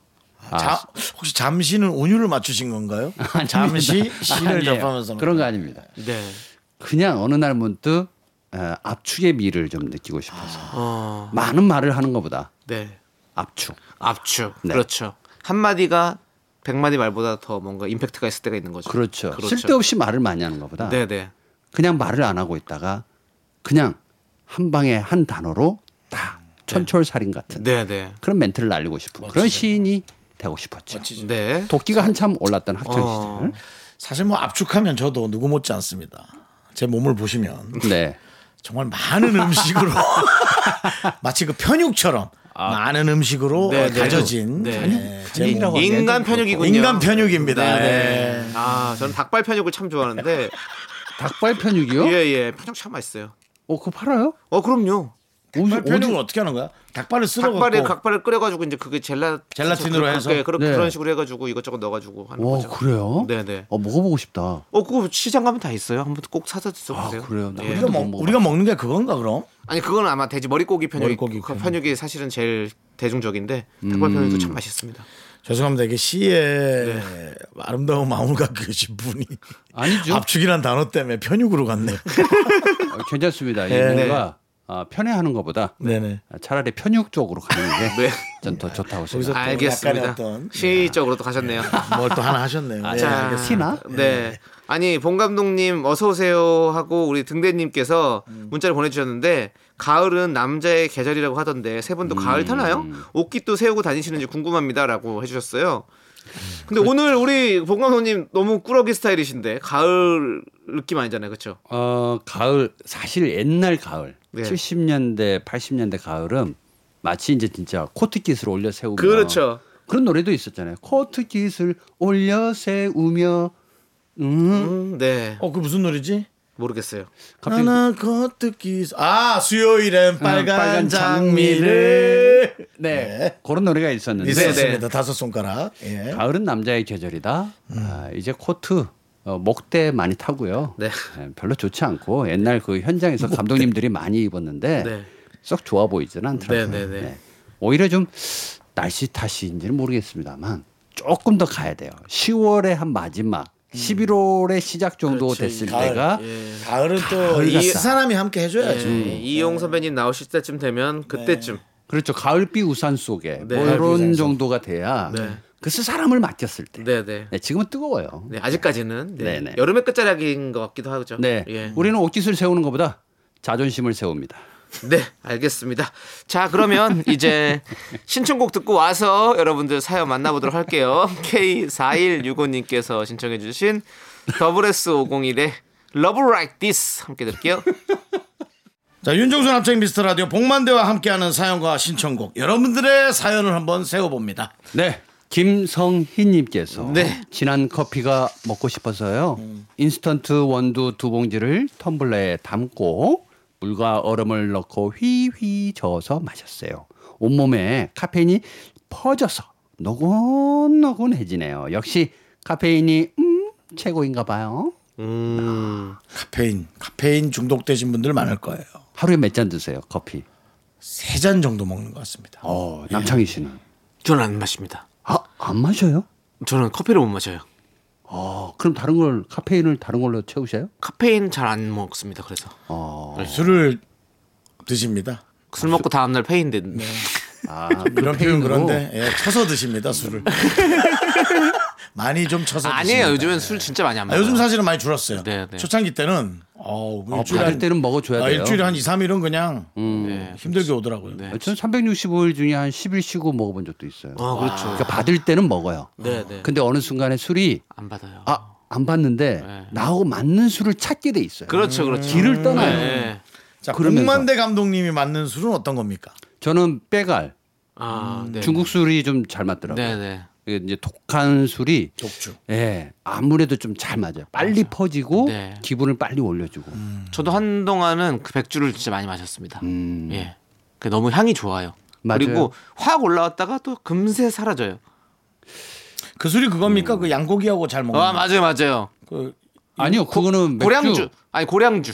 아, 자, 혹시 잠시는 온유를 맞추신 건가요? 잠시 시를. 접하면서 그런 거 아닙니다. 네. 그냥 어느 날 문득 어, 압축의 미를 좀 느끼고 싶어서 어. 많은 말을 하는 것보다 네. 압축. 압축. 네. 그렇죠. 한 마디가 백 마디 말보다 더 뭔가 임팩트가 있을 때가 있는 거죠. 그렇죠. 그렇죠. 쓸데없이 말을 많이 하는 것보다 네, 네. 그냥 말을 안 하고 있다가 그냥 한 방에 한 단어로 딱 천철살인 같은 네, 네. 그런 멘트를 날리고 싶은 그런 시인이 되고 싶었죠. 네. 도끼가 한참 올랐던 학창 어. 시절. 사실 뭐 압축하면 저도 누구 못지 않습니다. 제 몸을 보시면 네. 정말 많은 음식으로 마치 그 편육처럼 많은 음식으로 네, 어, 네. 다져진 네. 네, 제 편육이라고 몸. 인간 편육이군요. 인간 편육입니다. 네, 네. 네. 아, 저는 닭발 편육을 참 좋아하는데 닭발 편육이요? 예, 예. 편육 참 맛있어요. 어, 그거 팔아요? 어, 그럼요. 닭발 어디- 어떻게 하는 거야? 닭발을 쓸어 닭발에 닭발을 끓여가지고 이제 그게 젤라 젤라틴으로 해서? 네, 그런 네. 그런 식으로 해가지고 이것저것 넣어가지고 하는 와, 거죠. 그래요? 네, 네. 어, 먹어보고 싶다. 어, 그거 시장 가면 다 있어요. 한번 꼭 사서 드셔보세요. 아, 그래요? 나 예. 우리가, 못 먹. 우리가 먹는 게 그건가 그럼? 아니 그건 아마 돼지 머리고기 편육 머리고기 그 편육. 편육이 사실은 제일 대중적인데 닭발 음. 편육도 참 맛있습니다. 죄송합니다. 이게 시에 아름다운 마음을 갖고 계신 분이 아니죠. 압축이란 단어 때문에 편육으로 갔네요. 어, 괜찮습니다. 이 네. 뭔가 아, 편애하는 것보다 네네. 차라리 편육 쪽으로 가는 게 네. 전더 좋다고 생각합니다. 또 알겠습니다. 약간의 어떤 시적으로 또 가셨네요. 뭘 또 하나 하셨네요. 네, 자, 알겠습니다. 티나? 네. 아니 봉 감독님 어서 오세요 하고 우리 등대님께서 음. 문자를 보내주셨는데 가을은 남자의 계절이라고 하던데 세 분도 음. 가을 타나요? 옷깃도 세우고 다니시는지 궁금합니다라고 해주셨어요. 근데 오늘 우리 봉 감독님 너무 꾸러기 스타일이신데 가을 느낌 아니잖아요, 그렇죠? 어, 가을 사실 옛날 가을 네. 70년대 80년대 가을은 마치 이제 진짜 코트깃을 올려 세우며 그렇죠. 그런 노래도 있었잖아요. 코트깃을 올려 세우며 음, 음, 네, 어, 그 무슨 노래지? 모르겠어요. 갑자기 하나 겉듣기 아 수요일엔 빨간, 빨간 장미를 네. 네. 그런 노래가 있었는데 있었습니다. 다섯 손가락. 예. 가을은 남자의 계절이다. 아, 이제 코트 어, 목대 많이 타고요. 네. 예, 별로 좋지 않고 옛날 그 현장에서 감독님들이 많이 입었는데 네. 썩 좋아 보이지는 않더라고요. 네, 네, 네. 오히려 좀 날씨 탓인지는 모르겠습니다만 조금 더 가야 돼요. 10월의 한 마지막, 11월의 시작 정도 그렇지. 됐을 가을. 때가 예. 가을은 또 이. 사람이 함께 해줘야지. 네, 이용 선배님 나오실 때쯤 되면 그때쯤 그렇죠. 가을비 우산 속에 네. 뭐 이런 속. 정도가 돼야 네. 그래서 사람을 맡겼을 때. 네, 네. 네, 지금은 뜨거워요. 네, 아직까지는 네. 네, 네. 여름의 끝자락인 것 같기도 하죠. 네. 예. 우리는 옷깃을 세우는 것보다 자존심을 세웁니다. 네, 알겠습니다. 자, 그러면 이제 신청곡 듣고 와서 여러분들 사연 만나보도록 할게요. K4165님께서 신청해주신 WS501의 Love Like This 함께 들을게요. 자 윤종수 남창 미스터 라디오 복만대와 함께하는 사연과 신청곡 여러분들의 사연을 한번 세워봅니다. 네. 김성희님께서 네. 진한 커피가 먹고 싶어서요. 인스턴트 원두 두 봉지를 텀블러에 담고 물과 얼음을 넣고 휘휘 저어서 마셨어요. 온몸에 카페인이 퍼져서 노곤노곤해지네요. 역시 카페인이 음 최고인가 봐요. 음, 카페인 카페인 중독되신 분들 많을 거예요. 하루에 몇 잔 드세요 커피? 세 잔 정도 먹는 것 같습니다. 어 남창희 씨는 저는 안 마십니다. 아 안 마셔요? 저는 커피를 못 마셔요. 어 그럼 다른 걸 카페인을 다른 걸로 채우셔요? 카페인 잘 안 먹습니다. 그래서 어 술을 드십니다. 술 먹고 다음 날 페인데 아, 그런 표현? 그런데 예, 쳐서 드십니다 술을. 많이 좀 쳐서 아니에요. 드십니다. 요즘엔 술 진짜 많이 안 아, 먹어요. 요즘 사실은 많이 줄었어요. 네, 네. 초창기 때는 어우, 어, 일주일에 받을 한- 때는 먹어줘야 아, 돼요. 일주일에 한 2, 3일은 그냥 네. 힘들게 오더라고요. 네. 전 365일 중에 한 10일 쉬고 먹어본 적도 있어요. 아, 그렇죠. 그러니까 받을 때는 먹어요. 네, 네. 근데 어느 순간에 술이 안 받아요. 아 안 받는데 네. 나하고 맞는 술을 찾게 돼 있어요. 그렇죠, 그렇죠. 길을 떠나요. 네. 자, 그러면서. 공만대 감독님이 맞는 술은 어떤 겁니까? 저는 빼갈 아, 네. 중국 술이 좀 잘 맞더라고요. 네, 네. 이게 이제 독한 술이 독주. 예 아무래도 좀 잘 맞아요. 빨리 퍼지고 네. 기분을 빨리 올려주고. 저도 한동안은 그 백주를 진짜 많이 마셨습니다. 음. 예. 그 너무 향이 좋아요. 맞아요. 그리고 확 올라왔다가 또 금세 사라져요. 그 술이 그겁니까? 그 양고기하고 잘 먹는. 아, 맞아요, 맞아요. 그 아니요 그거는 맥주. 고량주. 아니, 고량주.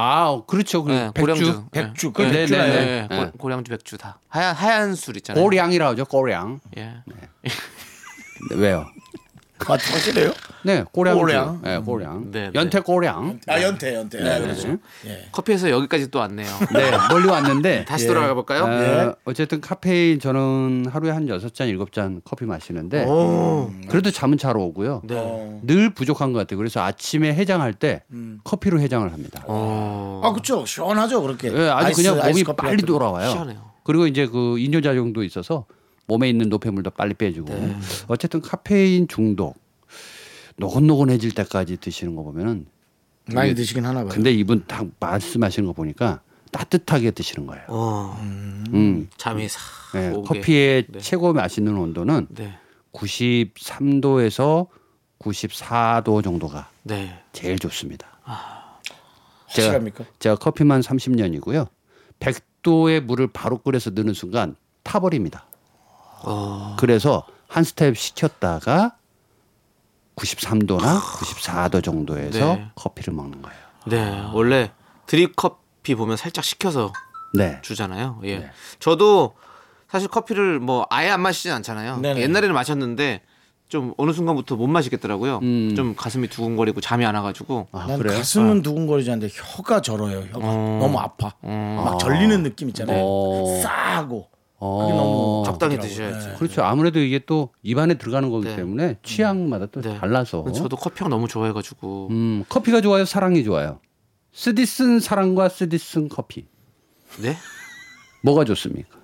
아, 그렇죠. 그 네, 백주. 고량주. 백주, 예. 그 네, 백주나요? 네, 네, 네. 고- 고량주 백주 다. 하얀 하얀 술 있잖아요. 고량이라고 하죠. 고량. 예. 네, 왜요? 아, 확실해요? 네, 고량. 고량. 네, 고량. 네, 네. 연태 고량. 아, 연태, 연태. 네, 그렇죠. 커피에서 여기까지 또 왔네요. 네, 멀리 왔는데 다시 예. 돌아가 볼까요? 어, 예. 어쨌든 카페인 저는 하루에 한 여섯 잔 일곱 잔 커피 마시는데 오. 그래도 잠은 잘 오고요. 네. 어. 늘 부족한 것 같아요. 그래서 아침에 해장할 때 음. 커피로 해장을 합니다. 어. 아, 그렇죠. 시원하죠, 그렇게. 예, 아주 아이스, 그냥 몸이 빨리. 돌아와요. 시원해요. 그리고 이제 그 이뇨 작용도 있어서 몸에 있는 노폐물도 빨리 빼주고 네. 어쨌든 카페인 중독 노곤노곤해질 때까지 드시는 거 보면은 많이 드시긴 하나 봐요. 근데 이분 딱 말씀하시는 거 보니까 따뜻하게 드시는 거예요. 어. 음. 잠이 싹 네. 커피의 네. 최고 맛있는 온도는 네. 93도에서 94도 정도가 네. 제일 좋습니다. 확실합니까? 제가 커피만 30년이고요. 100도의 물을 바로 끓여서 넣는 순간 타버립니다. 어. 그래서 한 스텝 식혔다가 93도나 94도 정도에서 네. 커피를 먹는 거예요. 네. 원래 드립 커피 보면 살짝 식혀서 네. 주잖아요. 예. 네. 저도 사실 커피를 뭐 아예 안 마시진 않잖아요. 네네. 옛날에는 마셨는데 좀 어느 순간부터 못 마시겠더라고요. 음. 좀 가슴이 두근거리고 잠이 안 와가지고. 아, 난 그래요? 가슴은 두근거리지 않는데 혀가 절어요. 혀가 어. 너무 아파. 음. 막 절리는 느낌 있잖아요. 어. 싸하고. 어. 그게 너무 적당히 아프더라고요. 드셔야지. 네. 그렇죠. 아무래도 이게 또 입안에 들어가는 거기 네. 때문에 취향마다 또 네. 달라서. 저도 커피향 너무 좋아해가지고. 음, 커피가 좋아요, 사랑이 좋아요. 쓰디쓴 사랑과 쓰디쓴 커피. 네? 뭐가 좋습니까?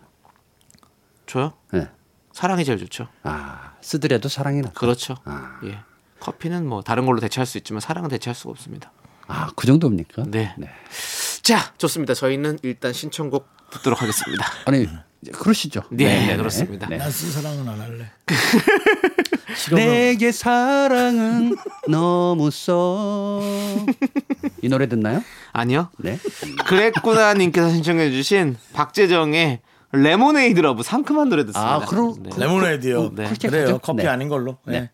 저요? 네. 사랑이 제일 좋죠. 아, 쓰더라도 사랑이 나. 그렇죠. 아. 예. 커피는 뭐 다른 걸로 대체할 수 있지만 사랑은 대체할 수가 없습니다. 아, 그 정도입니까? 네. 네. 자, 좋습니다. 저희는 일단 신청곡 듣도록 하겠습니다. 아니, 그러시죠. 네, 네, 그렇습니다. 네. 난 쓴사랑은 안 할래. 내게 사랑은 너무 써. 이 노래 듣나요? 아니요. 네. 그랬구나 님께서 신청해 주신 박재정의 Lemonade Love 상큼한 노래 듣습니다. 아, 그럼- 네. 레모네이드요. 네. 그렇게 그래요. 커피 네. 아닌 걸로. 네. 네.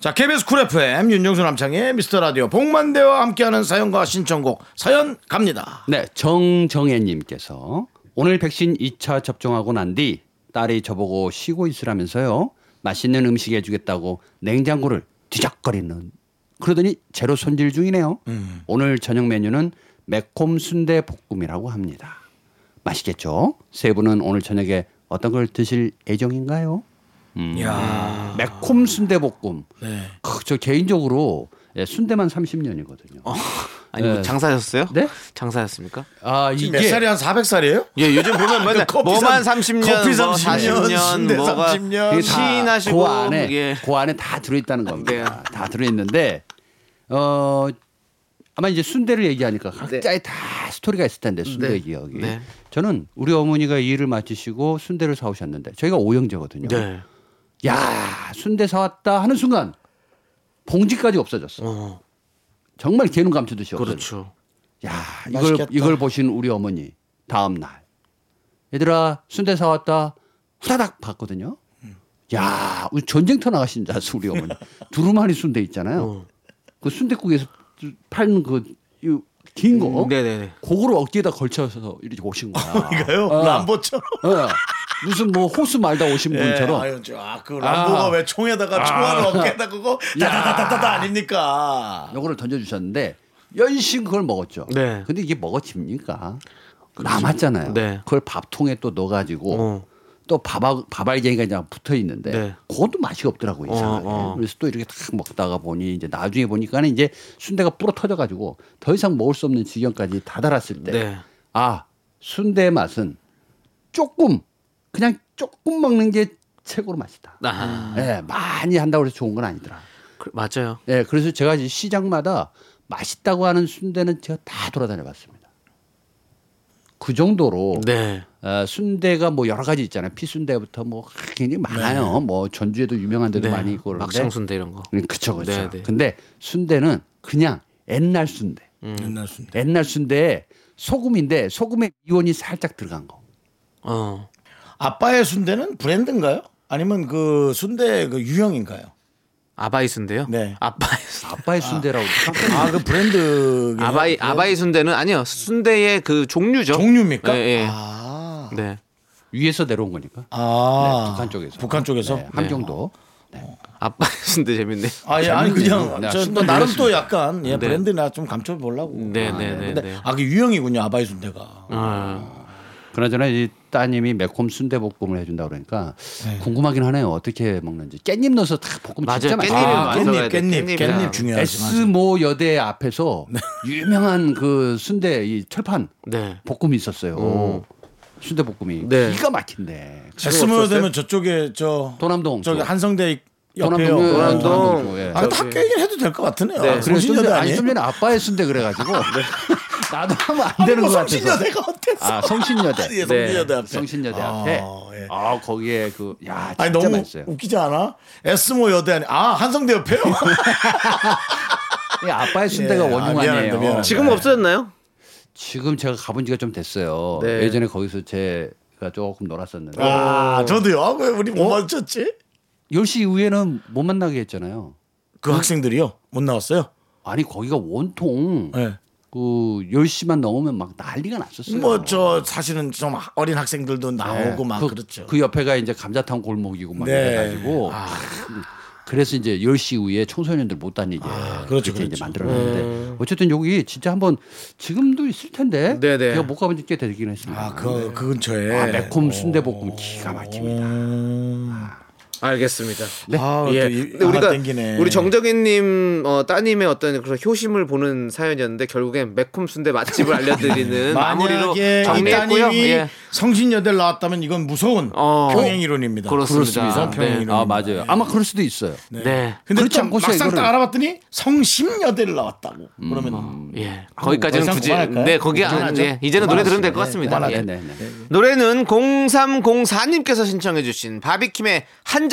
자, KBS 쿨 FM 윤정수 남창희의 미스터 라디오 봉만대와 함께하는 사연과 신청곡 사연 갑니다. 네, 정정혜 님께서 오늘 백신 2차 접종하고 난 뒤 딸이 저보고 쉬고 있으라면서요. 맛있는 음식 해주겠다고 냉장고를 뒤적거리는 그러더니 재료 손질 중이네요. 오늘 저녁 메뉴는 매콤 순대 볶음이라고 합니다. 맛있겠죠? 세 분은 오늘 저녁에 어떤 걸 드실 예정인가요? 음. 야 매콤 순대 볶음. 네. 크, 저 개인적으로 예, 순대만 30년이거든요. 아니 뭐 네. 장사하셨어요? 네? 장사하셨습니까? 아 지금 몇 살이 한 400살이에요? 예, 요즘 보면 맨날 커피 뭐만 삼- 30년, 커피 뭐 30년, 40년, 순대 뭐가 30년. 이게 다 시인하시고 그 안에 예. 그 안에 다 들어있다는 겁니다. 네. 다 들어있는데 어 아마 이제 순대를 얘기하니까 각자의 다 스토리가 있을 텐데 순대 네. 기억이. 네. 저는 우리 어머니가 일을 마치시고 순대를 사오셨는데 저희가 오형제거든요. 네. 야 순대 사왔다 하는 순간 봉지까지 없어졌어. 어, 정말 개눈 감추듯이. 그렇죠. 야 이걸 맛있겠다. 이걸 보신 우리 어머니 다음 날 얘들아 순대 사왔다 후다닥 봤거든요. 야 우리 전쟁터 나가신 줄 알았어 우리 어머니 두루마리 순대 있잖아요. 어. 그 순대국에서 파는 그 긴 거. 음, 네네네. 그거를 어깨에다 걸쳐서 이렇게 오신 거야. 이거요? 어. 람보처럼. 어. 무슨 뭐 호수 말다 오신 예, 분처럼 아유, 저, 아, 그 람보가 아. 왜 총에다가 총알을 어깨에다 그거 다다다다다 아닙니까? 요거를 던져주셨는데 연신 그걸 먹었죠. 네. 근데 이게 먹어집니까? 남았잖아요. 네. 그걸 밥통에 또 넣어가지고 어. 또 밥알, 밥알갱이가 이제 붙어 있는데 네. 그것도 맛이 없더라고요. 이상하게. 어, 어. 그래서 또 이렇게 탁 먹다가 보니 이제 나중에 보니까는 이제 순대가 불어 터져 가지고 더 이상 먹을 수 없는 지경까지 다다랐을 때 네. 아, 순대의 맛은 조금 그냥 조금 먹는 게 최고로 맛있다. 아, 예, 많이 한다고 해서 좋은 건 아니더라. 그, 맞아요. 예, 그래서 제가 이제 시장마다 맛있다고 하는 순대는 제가 다 돌아다녀 봤습니다. 그 정도로 네. 어, 순대가 뭐 여러 가지 있잖아요. 피순대부터 뭐 굉장히 많아요. 뭐 전주에도 유명한 데도 네. 많이 있고 그런데 막창 순대 이런 거. 음. 네, 네. 근데 순대는 그냥 옛날 순대. 옛날 순대. 옛날 순대에 소금인데 소금에 미원이 살짝 들어간 거. 어. 아빠의 순대는 브랜드인가요? 아니면 그 순대 그 유형인가요? 아바이 순대요? 네. 아바이 순 아빠의 순대라고 깜짝 아그 브랜드 아바이 아바이 순대는 아니요 순대의 그 종류죠. 종류입니까? 예, 예. 아, 네. 위에서 내려온 거니까. 아 네, 북한 쪽에서. 북한 쪽에서 네, 함경도. 아바이 순대 재밌네요. 아, 예, 아니 그냥 네, 저 순대 또 나름 또. 약간 예, 네. 브랜드나 좀 감춰 보려고. 네, 네, 네, 근데 네. 아, 그 유형이군요 아바이 순대가. 아, 그나저나 이 따님이 매콤 순대 볶음을 해준다 그러니까 궁금하긴 하네요. 어떻게 먹는지 깻잎 넣어서 다 볶으면 맞아요. 진짜 맛있어요. 아, 깻잎. 깻잎, 깻잎이랑. 깻잎 중요하지. S모 여대 앞에서 유명한 그 순대 이 철판 네. 볶음이 있었어요. 순대 볶음이 네. 기가 막힌데. 에스모 없었어요? 되면 저쪽에 저 도남동 저기 쪽. 한성대 옆에요. 도남동, 도남동. 예. 아, 다 저기- 얘기를 해도 될 것 같으네요. 네. 아, 그래 좀 성신여대 전에 아니? 좀 전에 아빠의 순대 그래가지고 나도 하면 안 되는 뭐것 같아서. 성신여대가 어땠어? 아 성신여대. 예, 성신여대 앞에. 성신여대 아, 앞에. 예. 아 거기에 그 야 진짜 아니 너무 맛있어요. 웃기지 않아? 에스모 여대 아니 아 한성대 옆에요. 이 아빠의 순대가 예, 아, 원흉 아 니에요. 미안합니다. 지금 없어졌나요? 지금 제가 가본 지가 좀 됐어요. 네. 예전에 거기서 제가 조금 놀았었는데 아 저도요. 아, 왜 우리 못 맞췄지? 10시 이후에는 못 만나게 했잖아요. 그 학생들이요 못 나왔어요. 아니 거기가 온통 네. 그 10시만 넘으면 막 난리가 났었어요. 뭐 저 사실은 좀 어린 학생들도 나오고 막 그, 그렇죠. 그 옆에가 이제 감자탕 골목이고 막 네. 그래가지고 그래서 이제 10시 이후에 청소년들 못 다니게 그렇죠, 그렇게 그렇죠. 이제 만들어놨는데 어쨌든 여기 진짜 한번 지금도 있을 텐데 네, 네. 제가 못 가본 지꽤 되긴 했습니다. 아그 그 근처에 아, 매콤 순대볶음 기가 막힙니다. 음. 알겠습니다. 아, 예. 또 이- 근데 우리가 땡기네. 우리 정정희님 어, 따님의 어떤 그런 효심을 보는 사연이었는데 결국엔 매콤 순대 맛집을 알려드리는 마무리로 정리했고요. 따님이 예. 성신여대를 나왔다면 이건 무서운 어. 평행 이론입니다. 그렇습니다. 평행 네. 이론. 아 맞아요. 아마 그럴 수도 있어요. 네. 근데 그렇지 또 않고 막상 이거를- 딱 알아봤더니 성심여대를 나왔다고. 음. 그러면 예. 더 거기까지는 굳이 그만할까요? 네 거기 안. 예. 이제는 노래 들으면 될 것. 같습니다. 네, 예. 네, 네, 네. 노래는 0304님께서 신청해주신 바비킴의 한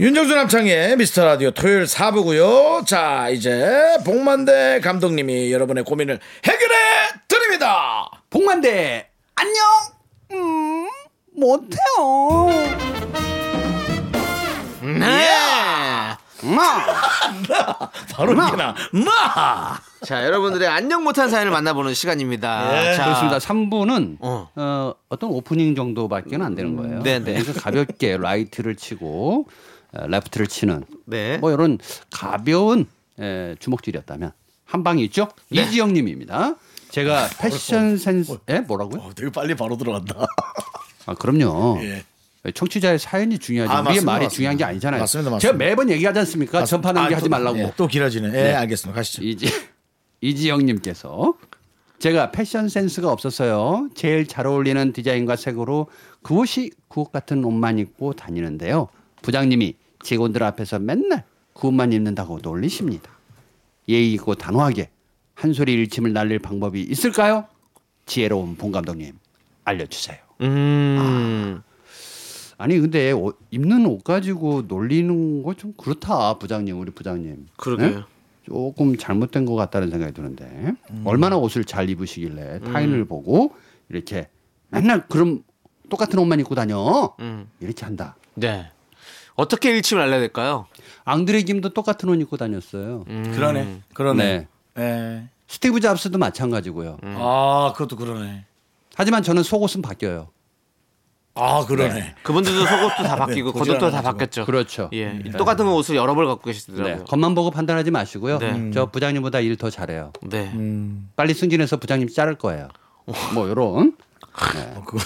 윤정수 남창의 미스터 라디오 토요일 4부고요. 자 이제 복만대 감독님이 여러분의 고민을 해결해 드립니다. 복만대 안녕. 음 못해요. 네. 바로 이게 나. 마. 자 여러분들의 안녕 못한 사연을 만나보는 시간입니다. 예, 자, 그렇습니다. 3부는 어. 어. 어떤 오프닝 정도밖에 안 되는 거예요. 네, 네. 그래서 가볍게 라이트를 치고 어, 레프트를 치는 네. 뭐 이런 가벼운 에, 주먹질이었다면 한 방이 있죠. 네. 이지영 님입니다. 제가 패션 센스 에 뭐라고요? 어, 되게 빨리 바로 들어간다. 아 그럼요. 예. 청취자의 사연이 중요하지 아, 우리의 맞습니다, 말이 맞습니다. 중요한 게 아니잖아요. 맞습니다, 맞습니다. 제가 매번 얘기하지 않습니까? 전파는 아, 게 하지 또, 말라고. 예, 또 길어지네. 예, 알겠습니다. 가시죠. 이지 이지영님께서 제가 패션 센스가 없어서요. 제일 잘 어울리는 디자인과 색으로 그 옷이 그옷 같은 옷만 입고 다니는데요. 부장님이 직원들 앞에서 맨날 그 옷만 입는다고 놀리십니다. 예의 있고 단호하게 한 소리 일침을 날릴 방법이 있을까요? 지혜로운 본 감독님 알려주세요. 음. 아 니 근데 옷- 입는 옷 가지고 놀리는 거 좀 그렇다 부장님 우리 부장님. 그러게요. 네? 조금 잘못된 것 같다는 생각이 드는데 얼마나 옷을 잘 입으시길래 타인을 보고 이렇게 맨날 그럼 똑같은 옷만 입고 다녀 음. 이렇게 한다. 네. 어떻게 일침을 알려야 될까요? 앙드레 김도 똑같은 옷 입고 다녔어요. 음. 그러네. 그러네. 네. 예. 스티브 잡스도 마찬가지고요. 아, 그것도 그러네. 하지만 저는 속옷은 바뀌어요. 아, 그러네. 그분들도 속옷도 다 바뀌고 네, 겉옷도 다 바뀌었죠. 그렇죠. 예. 똑같은 옷을 여러 벌 갖고 계시더라고요. 네. 겉만 보고 판단하지 마시고요. 네. 저 부장님보다 일 더 잘해요. 네. 빨리 승진해서 부장님 자를 거예요. 뭐 이런. 그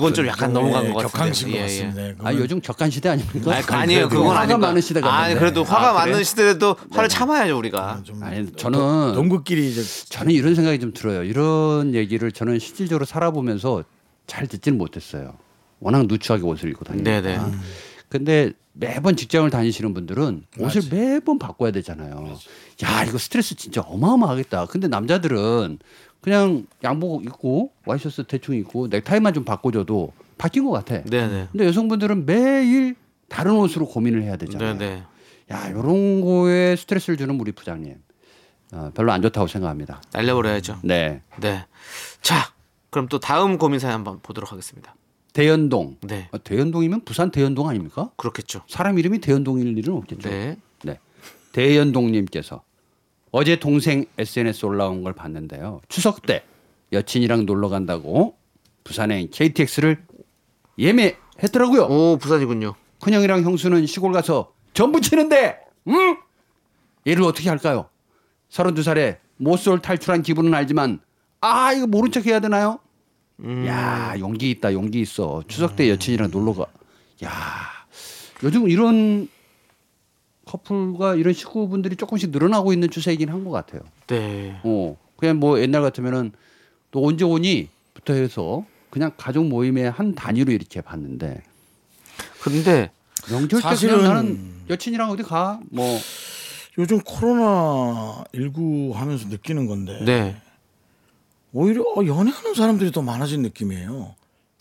건 좀 약간 넘어간 것 같은데. 예, 예. 같습니다. 아 그건 요즘 격한 시대 아닙니까? 아니, 아니에요. 그건 화가 아니고. 많은 시대가 아니, 됐는데. 그래도 화가 아, 그래? 많은 시대에도 화를 참아야죠, 우리가. 좀 아니 저는 동구끼리 이제 저는 이런 생각이 좀 들어요. 이런 얘기를 저는 실질적으로 살아보면서 잘 듣지는 못했어요. 워낙 누추하게 옷을 입고 다니니까. 네네. 근데 매번 직장을 다니시는 분들은 옷을 매번 바꿔야 되잖아요. 야 이거 스트레스 진짜 어마어마하겠다. 근데 남자들은 그냥 양복 입고 와이셔츠 대충 입고 넥타이만 좀 바꿔줘도 바뀐 것 같아. 네네. 근데 여성분들은 매일 다른 옷으로 고민을 해야 되잖아요. 네네. 야, 이런 거에 스트레스를 주는 우리 부장님. 어, 별로 안 좋다고 생각합니다. 날려버려야죠. 네. 네. 자, 그럼 또 다음 고민 사연 한번 보도록 하겠습니다. 대연동. 네. 어, 대연동이면 부산 대연동 아닙니까? 그렇겠죠. 사람 이름이 대연동일 일은 없겠죠. 네. 네. 대연동님께서 어제 동생 SNS 올라온 걸 봤는데요. 추석 때 여친이랑 놀러 간다고 부산행 KTX를 예매했더라고요. 오, 부산이군요. 큰형이랑 형수는 시골 가서 전부 치는데, 응? 얘를 어떻게 할까요? 32살에 모쏠 탈출한 기분은 알지만, 아, 이거 모른 척 해야 되나요? 야, 용기 있다, 용기 있어. 추석 때 여친이랑 놀러 가. 야, 요즘 이런 커플과 이런 식구분들이 조금씩 늘어나고 있는 추세이긴 한 것 같아요. 네. 어, 그냥 뭐 옛날 같으면은 또 언제 오니?부터 해서 그냥 가족 모임의 한 단위로 이렇게 봤는데 근데 명절 때 사실은- 그냥 나는 여친이랑 어디 가? 뭐 요즘 코로나 19 하면서 느끼는 건데 네. 오히려 어, 연애하는 사람들이 더 많아진 느낌이에요.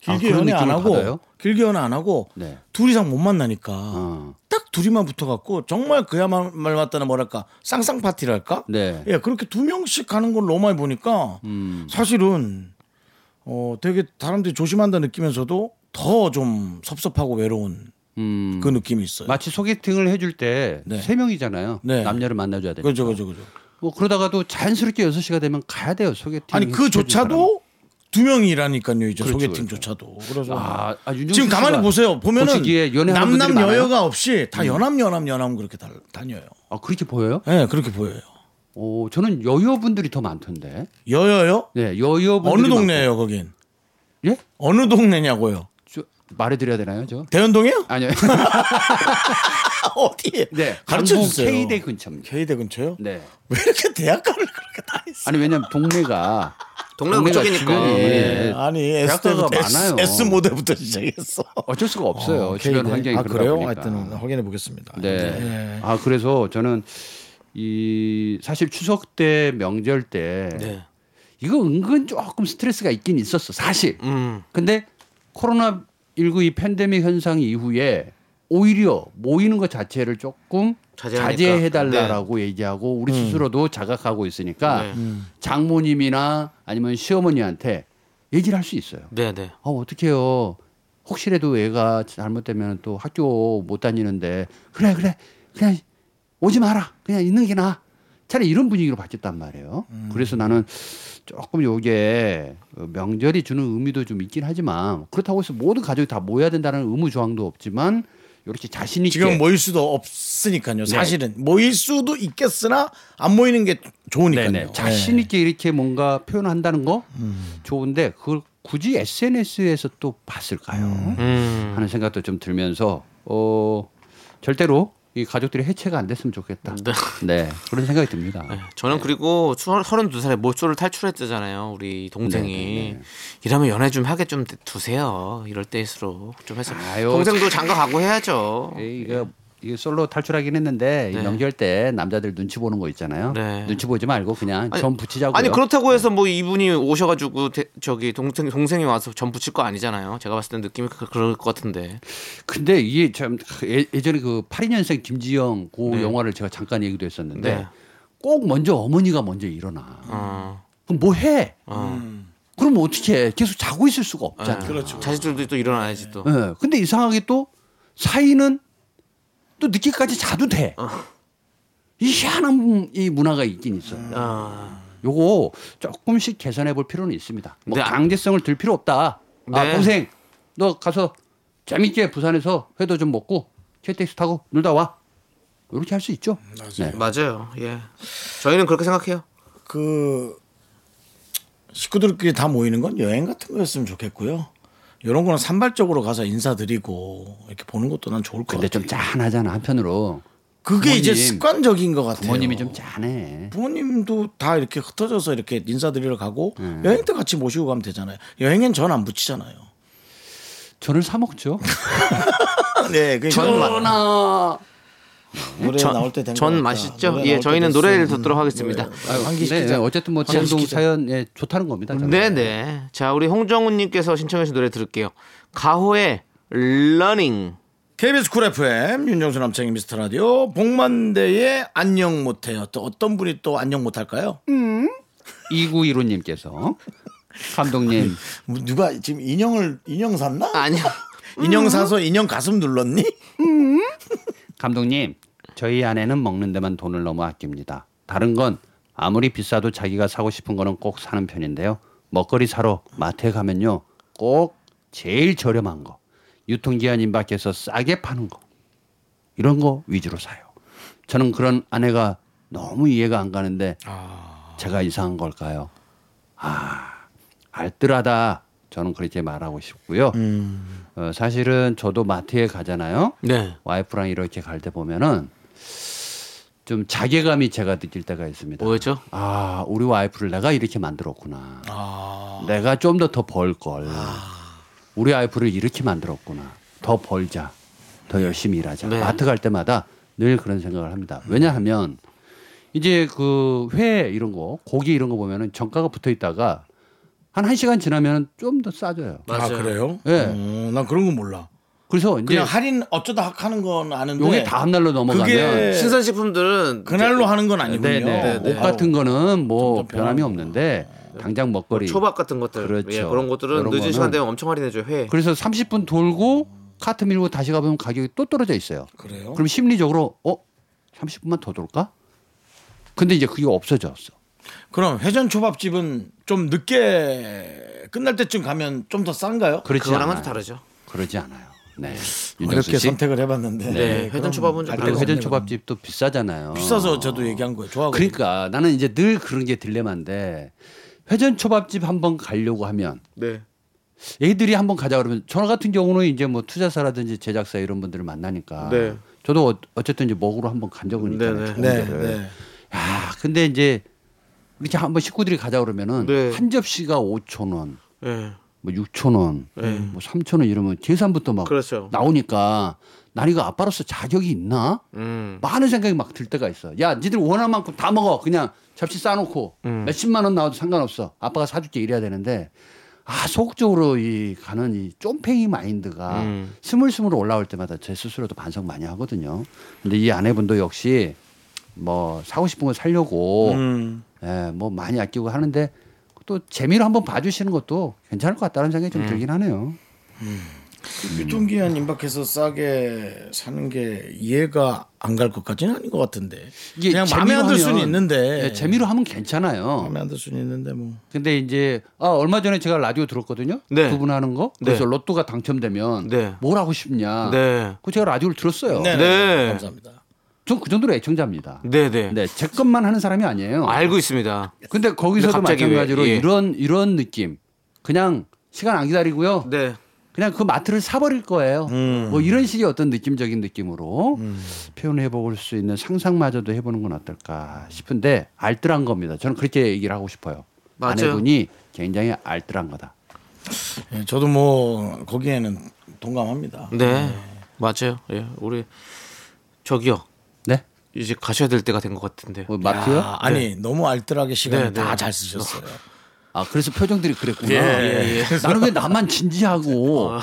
아, 길게 그런 연애 안 하고 받아요? 길게 연애 안 하고 네. 둘 이상 못 만나니까 어. 딱 둘이만 붙어갖고 정말 그야말 맞다는 뭐랄까 쌍쌍 파티랄까? 네. 예 그렇게 두 명씩 가는 걸 너무 많이 보니까 음. 사실은 어 되게 사람들이 조심한다 느끼면서도 더 좀 섭섭하고 외로운 음. 그 느낌이 있어요. 마치 소개팅을 해줄 때 네. 세 명이잖아요. 네. 남녀를 만나줘야 되니까. 그죠 그죠 그죠. 뭐 그러다가도 자연스럽게 여섯 시가 되면 가야 돼요 소개팅. 아니. 그조차도 두 명이라니까요 이제 그렇죠, 소개팅조차도 그래서 아, 아, 지금 가만히 보세요 보면은 남남. 여여가 없이 다 연합 연합 연합 그렇게 다, 다녀요. 아 그렇게 보여요? 예, 네, 그렇게 보여요. 오, 저는 여여분들이 더 많던데. 여여요? 네, 여여분들이 어느. 동네예요 거긴? 예? 어느 동네냐고요? 저, 말해드려야 되나요, 저? 대연동이요? 아니요. 어디에? 네, 가르쳐 주세요. K대 근처입니다. K대 근처요? 네. 왜 이렇게 대학가를 아니 왜냐면 동네가 동네가 그쪽이니까. 주변이 네, 아니 S S, 많아요. S 모델부터 시작했어. 어쩔 수가 없어요. 어, 주변 K대. 환경이 아, 그러다 그래요? 보니까. 하여튼 확인해 보겠습니다. 네. 아 그래서 저는 이 사실 추석 때 명절 때 네. 이거 은근 조금 스트레스가 있긴 있었어 사실. 음. 근데 코로나 19 이 팬데믹 현상 이후에 오히려 모이는 것 자체를 조금 자제하니까. 자제해 달라라고 얘기하고 우리 스스로도 자각하고 있으니까 네. 장모님이나 아니면 시어머니한테 얘기를 할 수 있어요. 네, 네. 아, 어떡해요. 혹시라도 애가 잘못되면 또 학교 못 다니는데 그래 그래 그냥 오지 마라 그냥 있는 게 나아 차라리 이런 분위기로 바뀌었단 말이에요 그래서 나는 조금 요게 명절이 주는 의미도 좀 있긴 하지만 그렇다고 해서 모든 가족이 다 모여야 된다는 의무 조항도 없지만 이렇게 자신 있게 지금 모일 수도 없으니까요. 사실은 모일 수도 있겠으나 안 모이는 게 좋으니까요. 네네. 자신 있게 이렇게 뭔가 표현한다는 거 좋은데 그걸 굳이 SNS에서 또 봤을까요? 음. 하는 생각도 좀 들면서 어 절대로 이 가족들이 해체가 안 됐으면 좋겠다. 네. 네 그런 생각이 듭니다. 네, 저는 그리고 32살에 모쏠을 탈출했잖아요. 우리 동생이. 네, 네, 네. 이러면 연애 좀 하게 좀 두세요. 이럴 때일수록 좀 해서 아유, 동생도 장가 가고 해야죠. 이거 이게 솔로 탈출하긴 했는데 이 네. 명절 때 남자들 눈치 보는 거 있잖아요. 네. 눈치 보지 말고 그냥 아니, 점 붙이자고요. 아니 그렇다고 해서 뭐 이분이 오셔가지고 대- 저기 동생 동생이 와서 전 붙일 거 아니잖아요. 제가 봤을 때 느낌이 그, 그럴 것 같은데. 근데 이게 참 예- 예전에 그 82년생 김지영 그 네. 영화를 제가 잠깐 얘기도 했었는데 네. 꼭 먼저 어머니가 먼저 일어나. 어, 그럼 뭐 해? 어. 그럼 어떻게 해? 계속 자고 있을 수가 없잖아. 네. 그렇죠. 자식들도 또 일어나야지 또. 예. 근데 이상하게 또 사이는 또 늦게까지 자도 돼. 이 희한한 이 문화가 있긴 있어요. 아, 요거 조금씩 개선해 볼 필요는 있습니다. 뭐 네, 아- 강제성을 들 필요 없다. 아, 네. 동생, 너 가서 재밌게 부산에서 회도 좀 먹고 KTX 타고 놀다 와. 이렇게 할 수 있죠. 네. 맞아요. 예. 저희는 그렇게 생각해요. 그 식구들끼리 다 모이는 건 여행 같은 거였으면 좋겠고요. 이런 거는 산발적으로 가서 인사드리고 이렇게 보는 것도 난 좋을 것 근데 같아요. 좀 짠하잖아 한편으로. 그게 이제 부모님, 습관적인 것 같아요. 부모님이 좀 짠해. 부모님도 다 이렇게 흩어져서 이렇게 인사드리러 가고 음. 여행 때 같이 모시고 가면 되잖아요. 여행엔 전 안 붙이잖아요. 전을 사 먹죠. 네, 그러니까 전화 노래 전- 나올 때 된 전 맛있죠? 예, 저희는 노래를 듣도록 하겠습니다. 아유, 환기 네, 시키자. 어쨌든 뭐 환기 지한동. 사연 예, 좋다는 겁니다. 저는. 네네. 자, 우리 홍정훈님께서 신청하신 노래 들을게요. 가호의 Running. KBS 쿨 FM 윤정수 남창희 미스터 라디오 봉만대의 안녕 못해요. 또 어떤 분이 또 안녕 못할까요? 2915님께서 감독님 뭐 누가 지금 인형을 인형 샀나? 아니요. 인형 사서 인형 가슴 눌렀니? 감독님 저희 아내는 먹는 데만 돈을 너무 아낍니다. 다른 건 아무리 비싸도 자기가 사고 싶은 거는 꼭 사는 편인데요. 먹거리 사러 마트에 가면요 꼭 제일 저렴한 거 유통기한 임박해서 싸게 파는 거 이런 거 위주로 사요. 저는 그런 아내가 너무 이해가 안 가는데 제가 이상한 걸까요? 아 알뜰하다 저는 그렇게 말하고 싶고요. 어, 사실은 저도 마트에 가잖아요. 네. 와이프랑 이렇게 갈 때 보면은 좀 자괴감이 제가 느낄 때가 있습니다. 뭐였죠? 아, 우리 와이프를 내가 이렇게 만들었구나. 내가 좀 더 더 벌 걸. 우리 와이프를 이렇게 만들었구나. 더 벌자. 더 열심히 일하자. 네. 마트 갈 때마다 늘 그런 생각을 합니다. 왜냐하면 이제 그 회 이런 거, 고기 이런 거 보면은 정가가 붙어 있다가 한 1시간 지나면 좀 더 싸져요. 아 그래요? 예. 어, 난 그런 거 몰라. 그래서 이제 그냥 할인 어쩌다 하는 건 아는데 요게 다음 날로 넘어가면 그게 신선식품들은 그날로 하는 건 아니군요. 네네. 네, 옷 같은 거는 뭐 변함이 없는데 당장 먹거리. 초밥 같은 것들 그렇죠. 예, 그런 것들은 그런 늦은 거는 시간 되면 엄청 할인해줘요. 회. 그래서 30분 돌고 카트 밀고 다시 가보면 가격이 또 떨어져 있어요. 그래요? 그럼 심리적으로 어 30분만 더 돌까? 근데 이제 그게 없어졌어. 그럼 회전 초밥집은 좀 늦게 끝날 때쯤 가면 좀 더 싼가요? 그렇지 그거랑은 않아요. 좀 다르죠. 그러지 않아요. 네. 씨. 선택을 해봤는데 네, 회전 그럼 초밥은 좀알 그리고 회전 없네, 초밥집도 비싸잖아요. 비싸서 저도 얘기한 거예요. 좋아하고 그러니까 나는 이제 늘 그런 게 딜레마인데 회전 초밥집 한번 가려고 하면 네. 애들이 한번 가자 그러면 저 같은 경우는 이제 뭐 투자사라든지 제작사 이런 분들을 만나니까 네. 저도 어- 어쨌든 이제 먹으러 한번 간 적은 있잖아요. 네, 좋은 네, 데를. 네. 야, 근데 이제 이렇게 한번 식구들이 가자 그러면은 네. 한 접시가 5천 원, 예. 뭐 6천 원, 네. 뭐 3천 원 이러면 계산부터 막 그렇죠. 나오니까 난 이거 아빠로서 자격이 있나? 음. 많은 생각이 막 들 때가 있어. 야, 니들 원하는 만큼 다 먹어. 그냥 접시 싸놓고 음. 몇십만 원 나와도 상관없어. 아빠가 사줄게 이래야 되는데 아 소극적으로 이 가는 이 쫌팽이 마인드가 음. 스물스물 올라올 때마다 제 스스로도 반성 많이 하거든요. 근데 이 아내분도 역시 뭐 사고 싶은 거 사려고 음. 예, 뭐 많이 아끼고 하는데 또 재미로 한번 봐주시는 것도 괜찮을 것 같다는 생각이 음. 좀 들긴 하네요. 유통기한 임박해서 싸게 사는 게 이해가 안 갈 것까지는 아닌 것 같은데 이게 그냥 마음에 안들 재미로 수는 하면- 있는데 예, 재미로 하면 괜찮아요. 마음에 안 들 수는 있는데 뭐 근데 이제 아, 얼마 전에 제가 라디오 들었거든요. 네. 두분 하는 거. 네. 그래서 로또가 당첨되면 네. 뭘 하고 싶냐. 네. 그 제가 라디오를 들었어요. 네, 네. 감사합니다. 전 그 정도로 애청자입니다. 네, 네. 네, 제 것만 하는 사람이 아니에요. 알고 있습니다. 근데 거기서도 근데 마찬가지로 왜, 예. 이런 이런 느낌. 그냥 시간 안 기다리고요. 네. 그냥 그 마트를 사버릴 거예요. 음. 뭐 이런 식의 어떤 느낌적인 느낌으로 표현해 볼 수 있는 상상마저도 해보는 건 어떨까 싶은데 알뜰한 겁니다. 저는 그렇게 얘기를 하고 싶어요. 맞아요. 아내분이 굉장히 알뜰한 거다. 예, 저도 뭐 거기에는 동감합니다. 네. 맞아요. 예. 우리 저기요. 네? 이제 가셔야 될 때가 된 것 같은데. 뭐 마트요? 아, 아니 너무 알뜰하게 시간을 네, 네. 다잘 쓰셨어요. 아 그래서 표정들이 그랬구나. 예, 예. 나는 왜 나만 진지하고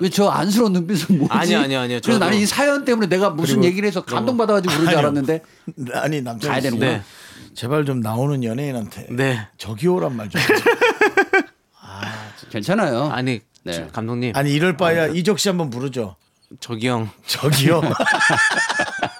왜저 안쓰러운 눈빛은 뭐지? 아니, 아니, 아니요. 그래서 저도- 나는 이 사연 때문에 내가 무슨 얘기를 해서 감동받아가지고 그러지 아니요. 알았는데 아니 남자 가야 되는구나. 네. 제발 좀 나오는 연예인한테 네. 저기요란 말 좀. 하지. 괜찮아요. 아니, 네. 저, 감독님. 아니 이럴 바야 이적 씨 한번 부르죠. 저기 형. 저기요.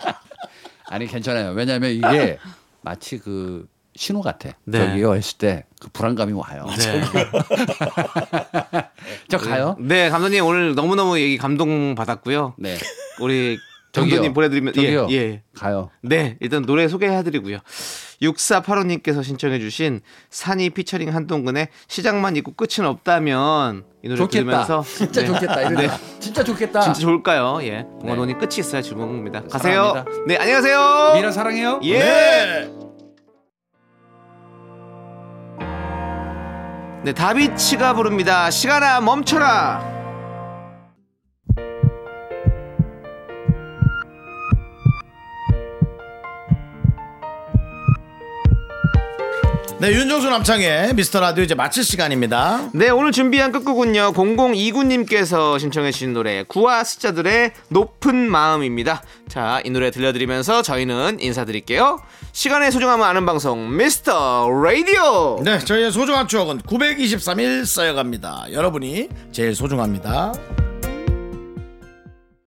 아니 괜찮아요. 왜냐하면 이게 마치 그 신호 같아. 네. 저기요 했을 때 그 불안감이 와요. 네. 저 가요? 네, 감독님 오늘 너무너무 얘기 감동 받았고요. 네. 우리. 감독님 보내드리면 저기요. 예, 예. 가요. 네, 일단 노래 소개해드리고요. 6485님께서 신청해주신 산이 피처링 한동근의 시장만 있고 끝은 없다면 이 노래 좋겠다. 들으면서 진짜 네. 좋겠다. 이러다. 네, 진짜 좋겠다. 진짜 좋을까요? 예, 봉화돈이 끝이 있어야 즐거움입니다. 가세요. 사랑합니다. 네, 안녕하세요. 미라 사랑해요. 예. 네, 다비치가 부릅니다. 시간아 멈춰라. 네, 윤정수 남창의 미스터 라디오 이제 마칠 시간입니다. 네 오늘 준비한 끝곡은요 0029님께서 신청해 주신 노래 구와 숫자들의 높은 마음입니다 자 이 노래 들려드리면서 저희는 인사드릴게요 시간의 소중함을 아는 방송 미스터 라디오 네, 저희의 소중한 추억은 923일 쌓여갑니다. 여러분이 제일 소중합니다.